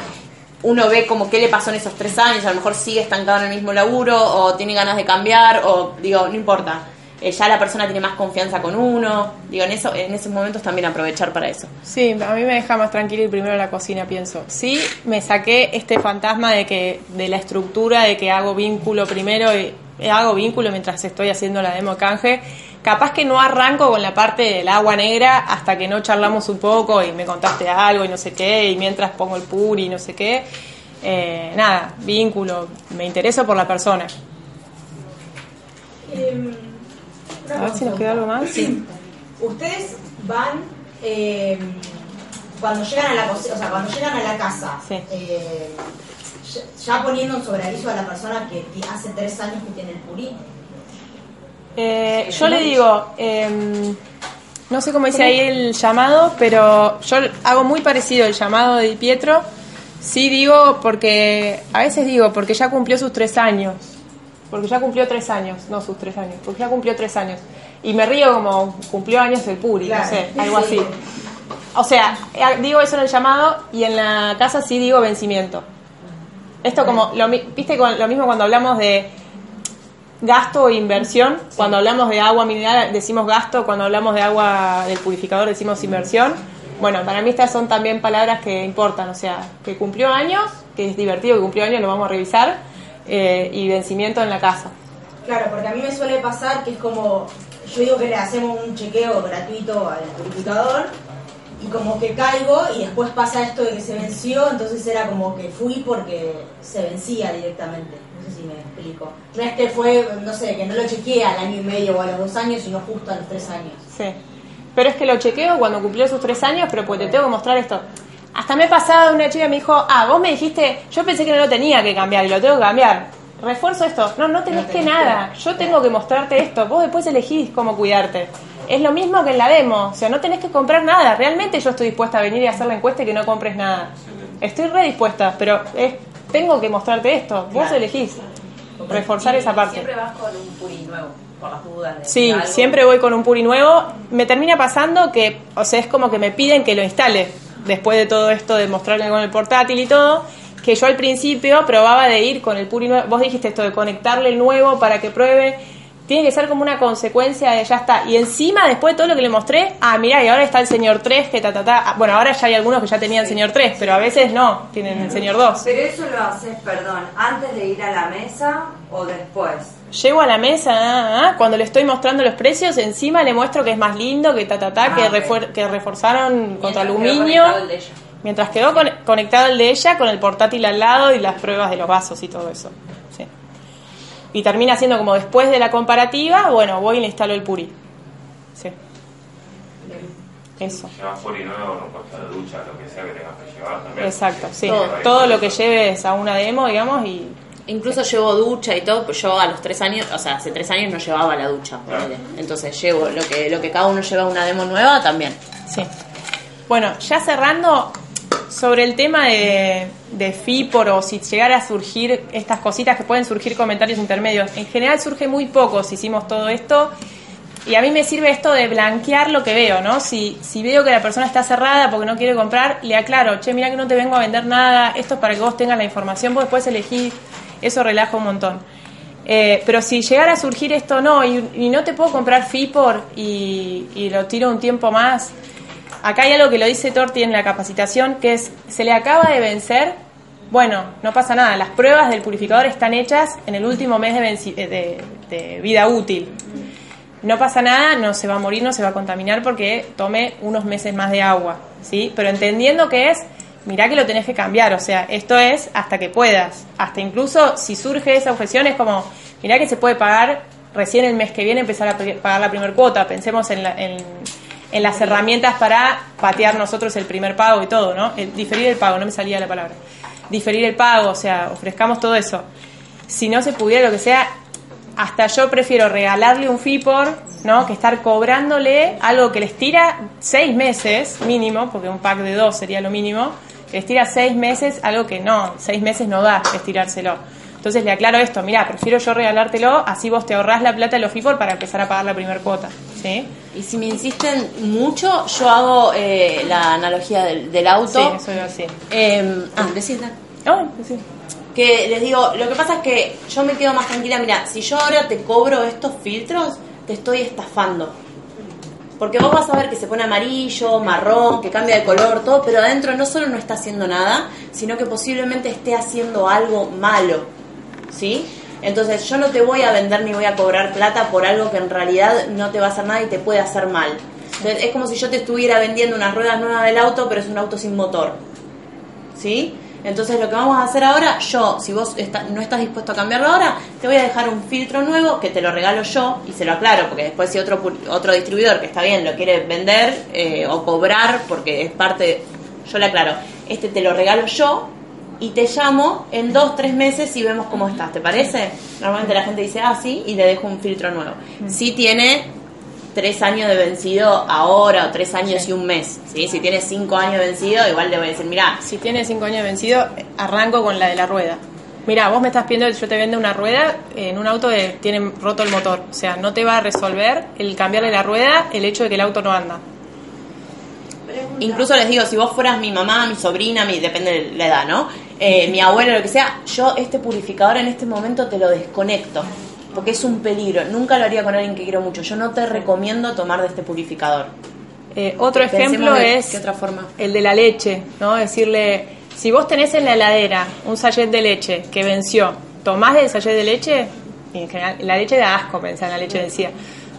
uno ve como qué le pasó en esos tres años, a lo mejor sigue estancado en el mismo laburo o tiene ganas de cambiar o digo, no importa, eh, ya la persona tiene más confianza con uno, digo, en eso en esos momentos también aprovechar para eso. Sí, a mí me deja más tranquila ir primero a la cocina, pienso. Sí, me saqué este fantasma de que de la estructura de que hago vínculo primero y eh, hago vínculo mientras estoy haciendo la demo canje. Capaz que no arranco con la parte del agua negra hasta que no charlamos un poco y me contaste algo y no sé qué, y mientras pongo el puri y no sé qué. Eh, nada, vínculo, me intereso por la persona. Em, A ver si nos queda algo más. Sí. Ustedes van em, cuando llegan a la cocina, o sea, cuando llegan a la casa, eh, ya, poniendo en sobreaviso a la persona que hace tres años que tiene el purí. Eh, yo le digo, em, no sé cómo dice ahí el llamado, pero yo hago muy parecido el llamado de Pietro. Sí digo, porque a veces digo, porque ya cumplió sus tres años. Porque ya cumplió tres años, no sus tres años, porque ya cumplió tres años. Y me río como cumplió años el Puri, no sé, algo sí. así. O sea, eh, digo eso en el llamado y en la casa sí digo vencimiento. Esto como, lo, viste lo mismo cuando hablamos de gasto e inversión, cuando hablamos de agua mineral decimos gasto, cuando hablamos de agua del purificador decimos inversión. Bueno, para mí estas son también palabras que importan, o sea, que cumplió años, que es divertido que cumplió años, lo vamos a revisar, eh, y vencimiento en la casa. Claro, porque a mí me suele pasar que es como, yo digo que le hacemos un chequeo gratuito al purificador y como que caigo y después pasa esto de que se venció, entonces era como que fui porque se vencía directamente. No sé si me explico. No es que fue, no sé, que no lo chequeé al año y medio o a los dos años, sino justo a los tres años. Sí. Pero es que lo chequeo cuando cumplió sus tres años, pero pues te tengo que mostrar esto. Hasta me he pasado una chica me dijo, ah, vos me dijiste, yo pensé que no lo tenía que cambiar y lo tengo que cambiar. Refuerzo esto. No, no tenés que nada. Yo tengo que mostrarte esto. Vos después elegís cómo cuidarte. Es lo mismo que en la demo. O sea, no tenés que comprar nada. Realmente yo estoy dispuesta a venir y hacer la encuesta y que no compres nada. Estoy re dispuesta, pero es, tengo que mostrarte esto. Vos elegís. Reforzar esa parte. Siempre vas con un puri nuevo, por las dudas. de Sí, algo. siempre voy con un Puri nuevo. Me termina pasando que, o sea, es como que me piden que lo instale después de todo esto de mostrarle con el portátil y todo. Que yo al principio probaba de ir con el Puri nuevo. Vos dijiste esto de conectarle el nuevo para que pruebe. Tiene que ser como una consecuencia de ya está. Y encima, después de todo lo que le mostré, ah, mira, y ahora está el señor 3, que ta, ta, ta. Ah, Bueno, ahora ya hay algunos que ya tenían señor 3, pero a veces no, tienen el señor 2. Pero eso lo haces, perdón, antes de ir a la mesa o después. Llego a la mesa, ah, ah, cuando le estoy mostrando los precios, encima le muestro que es más lindo, que ta, ta, ta, Ah, que, ok. refuer- que reforzaron contra quedó aluminio. conectado el de ella. Mientras quedó con- conectado el de ella con el portátil al lado y las pruebas de los vasos y todo eso. Sí. Y termina siendo como después de la comparativa, bueno, voy y le instalo el Puri. Sí. Eso. Llevas puri nuevo, ropa de ducha, lo que sea que tengas que llevar también. Exacto, sí. Todo. Todo lo que lleves a una demo, digamos, y Incluso llevo ducha y todo, pues yo a los tres años, o sea, hace tres años no llevaba la ducha, ponele. entonces llevo lo que lo que cada uno lleva a una demo nueva también. Sí. Bueno, ya cerrando sobre el tema de, de FIPOR o si llegara a surgir estas cositas que pueden surgir comentarios intermedios. En general surge muy poco si hicimos todo esto. Y a mí me sirve esto de blanquear lo que veo, ¿no? Si, si veo que la persona está cerrada porque no quiere comprar, le aclaro, che, mira que no te vengo a vender nada, esto es para que vos tengas la información, vos después elegís, eso relaja un montón. Eh, pero si llegara a surgir esto, no, y, no te puedo comprar FIPOR y, lo tiro un tiempo más, acá hay algo que lo dice Torti en la capacitación, que es, se le acaba de vencer, bueno, no pasa nada, las pruebas del purificador están hechas en el último mes de, eh, de vida útil. No pasa nada, no se va a morir, no se va a contaminar porque tome unos meses más de agua, ¿sí? Pero entendiendo que es, mirá que lo tenés que cambiar, o sea, esto es hasta que puedas, hasta incluso si surge esa objeción es como, mirá que se puede pagar recién el mes que viene empezar a pagar la primera cuota, pensemos en, la- en, en las herramientas para patear nosotros el primer pago y todo, ¿no? El, diferir el pago, no me salía la palabra. Diferir el pago, o sea, ofrezcamos todo eso. Si no se pudiera, lo que sea, hasta yo prefiero regalarle un FIPOR, ¿no? Que estar cobrándole algo que les tira seis meses mínimo, porque un pack de dos sería lo mínimo, que les tira seis meses, algo que no, seis meses no da estirárselo. Entonces le aclaro esto, mira, prefiero yo regalártelo, así vos te ahorrás la plata de los FIPOR para empezar a pagar la primera cuota, ¿sí? Y si me insisten mucho, yo hago eh, la analogía del, del auto. Sí, eso iba a decir. Eh, ah, decirla. Ah, sí. Que les digo, lo que pasa es que yo me quedo más tranquila. Mira, si yo ahora te cobro estos filtros, te estoy estafando. Porque vos vas a ver que se pone amarillo, marrón, que cambia de color, todo, pero adentro no solo no está haciendo nada, sino que posiblemente esté haciendo algo malo. ¿Sí? Entonces yo no te voy a vender ni voy a cobrar plata por algo que en realidad no te va a hacer nada y te puede hacer mal. Es como si yo te estuviera vendiendo unas ruedas nuevas del auto, pero es un auto sin motor. ¿sí? Entonces lo que vamos a hacer ahora, yo, si vos está- no estás dispuesto a cambiarlo ahora, te voy a dejar un filtro nuevo que te lo regalo yo y se lo aclaro, porque después si otro, otro distribuidor que está bien lo quiere vender eh, o cobrar, porque es parte, de- yo le aclaro, este te lo regalo yo y te llamo en dos, tres meses y vemos cómo estás, ¿te parece? Normalmente la gente dice, ah, sí, y le dejo un filtro nuevo. Si tiene tres años de vencido ahora o tres años y un mes. ¿sí? Si tiene cinco años de vencido, igual le voy a decir, mira, Si tiene cinco años de vencido, arranco con la de la rueda. Mira, vos me estás pidiendo que yo te venda una rueda en un auto que tiene roto el motor. O sea, no te va a resolver el cambiarle la rueda el hecho de que el auto no anda. incluso les digo, si vos fueras mi mamá, mi sobrina, mi, depende de la edad, ¿no? Eh, mi abuelo, lo que sea, yo este purificador en este momento te lo desconecto. Porque es un peligro. Nunca lo haría con alguien que quiero mucho. Yo no te recomiendo tomar de este purificador. Eh, otro Pensemos ejemplo de es qué otra forma. el de la leche, ¿no? Decirle, si vos tenés en la heladera un sachet de leche que venció, ¿tomás del sachet de leche? Y en general, la leche da asco pensar en la leche vencida.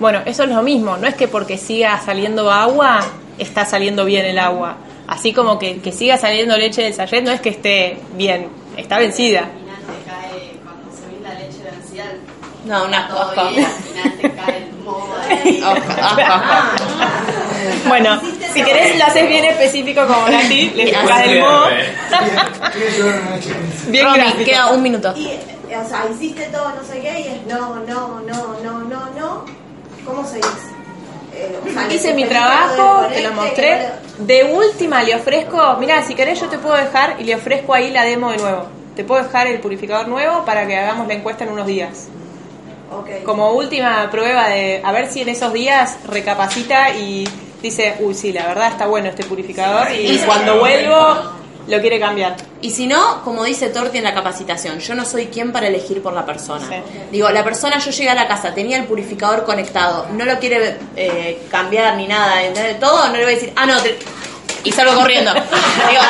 Bueno, eso es lo mismo, no es que porque siga saliendo agua está saliendo bien el agua. Así como que, que siga saliendo leche del sayet no es que esté bien, está vencida. cae cuando se ve la leche vencida. No, una todo asco. bien, al final te cae el moho ahí. Bueno, si querés lo haces bien específico como Nati, le explicás el modo. Bien Romy, gráfico. queda un minuto. Y, eh, o sea, hiciste todo, no sé qué, y es no, no, no, no, no, no. ¿Cómo se dice? Eh, o sea, Hice mi trabajo, te lo le- mostré. De última le ofrezco, mira, si querés yo te puedo dejar y le ofrezco ahí la demo de nuevo. Te puedo dejar el purificador nuevo para que hagamos la encuesta en unos días. Como última prueba de a ver si en esos días recapacita y dice, uy, sí, la verdad está bueno este purificador y cuando vuelvo lo quiere cambiar. Y si no, como dice Torti en la capacitación, yo no soy quien para elegir por la persona. Digo, la persona, yo llegué a la casa, tenía el purificador conectado, no lo quiere eh, cambiar ni nada, ¿entendés? Todo, no le voy a decir, ah, no, te- y salgo corriendo. digo,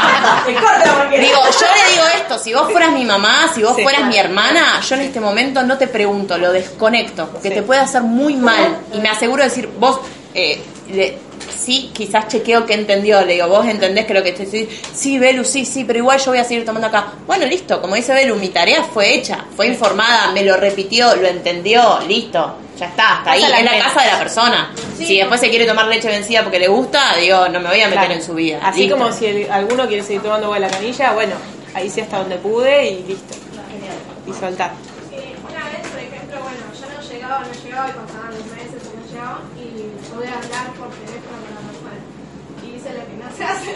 digo, yo le digo esto, si vos fueras mi mamá, si vos Sí. fueras mi hermana, yo en este momento no te pregunto, lo desconecto, porque te puede hacer muy mal. Y me aseguro de decir, vos, eh, le- sí, quizás chequeo que entendió, le digo, vos entendés que lo que estoy diciendo, sí, Belu, sí, sí, pero igual yo voy a seguir tomando acá. Bueno, listo, como dice Belu, mi tarea fue hecha, fue informada, me lo repitió, lo entendió, listo, ya está, hasta ahí, Pasa la es la pena. casa de la persona. Si después se quiere tomar leche vencida porque le gusta, digo, no me voy a meter Claro. en su vida. Así Listo. como si el- alguno quiere seguir tomando agua de la canilla, bueno, ahí sí hasta donde pude y listo. Y soltar. Eh, una vez, por ejemplo, bueno, yo no llegaba, no llegaba y pasaban los meses y no llegaba y pude hablar por teléfono con la persona. Y que se hace,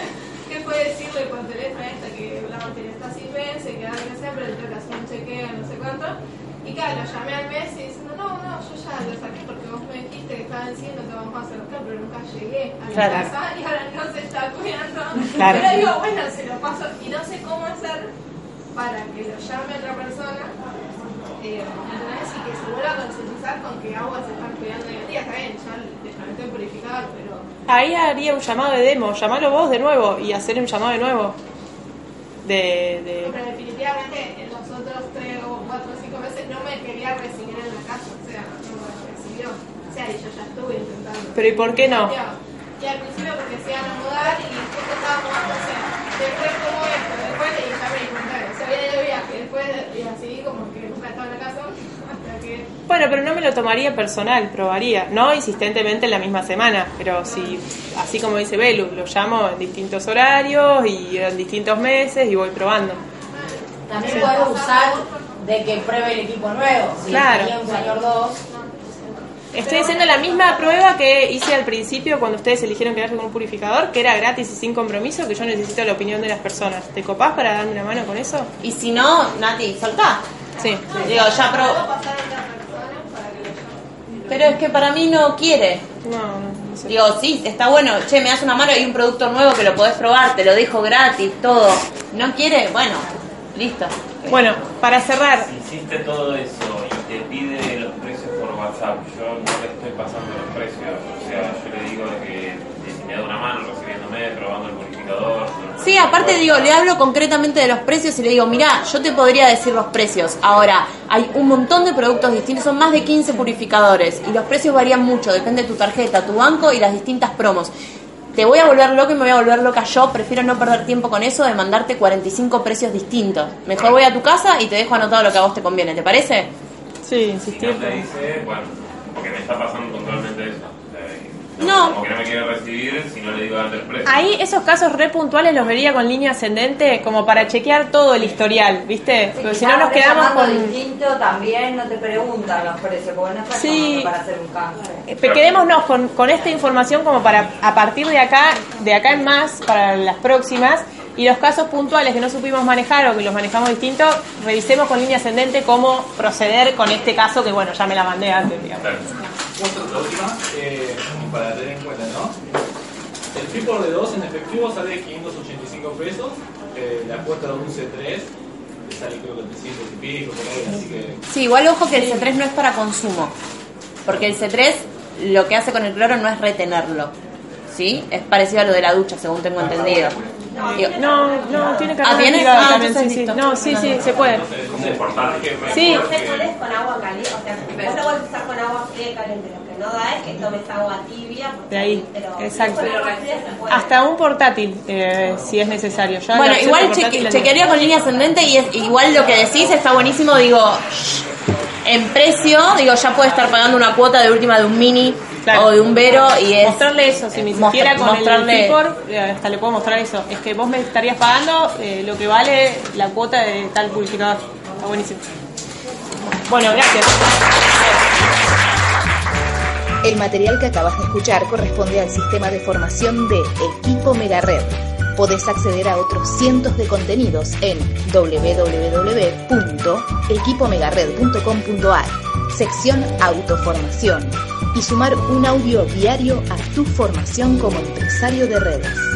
que fue decirle por teléfono a esta que la batería está sin vence, que ahora que sea, pero tengo que hacer un chequeo, no sé cuánto. Y claro, lo llamé al mes y diciendo, no, no, yo ya lo saqué porque vos me dijiste que estaba venciendo, te vamos a hacer pero nunca llegué a mi Claro. casa y ahora no se está cuidando. Claro. Pero digo, bueno, se lo paso y no sé cómo hacer para que lo llame otra persona eh, ¿entendés? y que se vuelva a concientizar con que agua se están cuidando hoy en día. Está bien, ya el purificador, pero Ahí haría un llamado de demo, llamalo vos de nuevo y hacer un llamado de nuevo. De, de... pero definitivamente en los otros tres o cuatro o cinco meses no me quería recibir en la casa, o sea, no me recibió. O sea, y yo ya estuve intentando. Pero ¿y por qué no? Y al principio porque se iban a mudar y justo estábamos, o sea, después como esto, después y ya me di cuenta que se había ido viaje, después y así como que nunca estaba en la casa hasta que Bueno, pero no me lo tomaría personal, probaría. No insistentemente en la misma semana, pero si, así como dice Belu, lo llamo en distintos horarios y en distintos meses y voy probando. También Sí. usar de que pruebe el equipo nuevo. Si Claro. un señor 2, Estoy haciendo la misma prueba que hice al principio cuando ustedes eligieron quedarse con un purificador, que era gratis y sin compromiso, que yo necesito la opinión de las personas. ¿Te copás para darme una mano con eso? Y si no, Nati, soltá. Sí. Digo, ya pro... Pero es que para mí no quiere. No, no, Digo, sí, está bueno. Che, me das una mano y hay un producto nuevo que lo podés probar, te lo dejo gratis, todo. ¿No quiere? Bueno, listo. Bueno, para cerrar, Si hiciste todo eso y te pide los precios por WhatsApp, yo no le estoy pasando los precios. O sea, yo le digo de que si me da una mano recibiéndome, probando el purificador. Sí, aparte digo, le hablo concretamente de los precios y le digo, mirá, yo te podría decir los precios. Ahora, hay un montón de productos distintos, son más de 15 purificadores y los precios varían mucho, depende de tu tarjeta, tu banco y las distintas promos. Te voy a volver loca y me voy a volver loca yo, prefiero no perder tiempo con eso de mandarte 45 precios distintos. Mejor voy a tu casa y te dejo anotado lo que a vos te conviene, ¿te parece? Sí, Si no te dice, bueno, porque me está pasando puntualmente eso. No. Como que no me quiere recibir si no le digo antes el precio. ahí esos casos re puntuales los vería con línea ascendente como para chequear todo el historial, ¿viste? Porque si no nos quedamos con distinto también no te preguntan los precios, porque no estás Sí. para hacer un canje. Eh, Quedémonos con, con esta información como para a partir de acá, de acá en más, para las próximas, y los casos puntuales que no supimos manejar o que los manejamos distintos, revisemos con línea ascendente cómo proceder con este caso que bueno, ya me la mandé antes, digamos. Otra, la última, eh, para tener en cuenta, ¿no? El flipper de 2 en efectivo sale 585 pesos, eh, la cuota de un C3 le sale creo que 300 y pico, por ahí, así que... Sí, igual ojo que el C3 no es para consumo, porque el C3 lo que hace con el cloro no es retenerlo, ¿sí? Es parecido a lo de la ducha, según tengo entendido. Digo, No, no, tiene que Ah, haber ¿tiene? Ah, también, sí, sí. No, sí, sí, se puede. Que me Sí. Ustedes con agua caliente, o sea, vos lo vas a usar con agua fría y caliente, lo que no da es que tomes agua tibia. De ahí, pero, exacto. Hasta un portátil, eh, si es necesario. Ya Bueno, igual portátil cheque- chequearía con línea ascendente y es, igual lo que decís está buenísimo, digo, en precio, digo, ya puede estar pagando una cuota de última de un mini o de un Vero y es... Mostrarle eso, si ni mostra- siquiera con mostrarle- el Fipor, eh, hasta le puedo mostrar eso. Es que vos me estarías pagando eh, lo que vale la cuota de tal publicador. Está buenísimo. Bueno, gracias. El material que acabas de escuchar corresponde al sistema de formación de Equipo Megared. Podés acceder a otros cientos de contenidos en www.equipomegared.com.ar, sección Autoformación, y sumar un audio diario a tu formación como empresario de redes.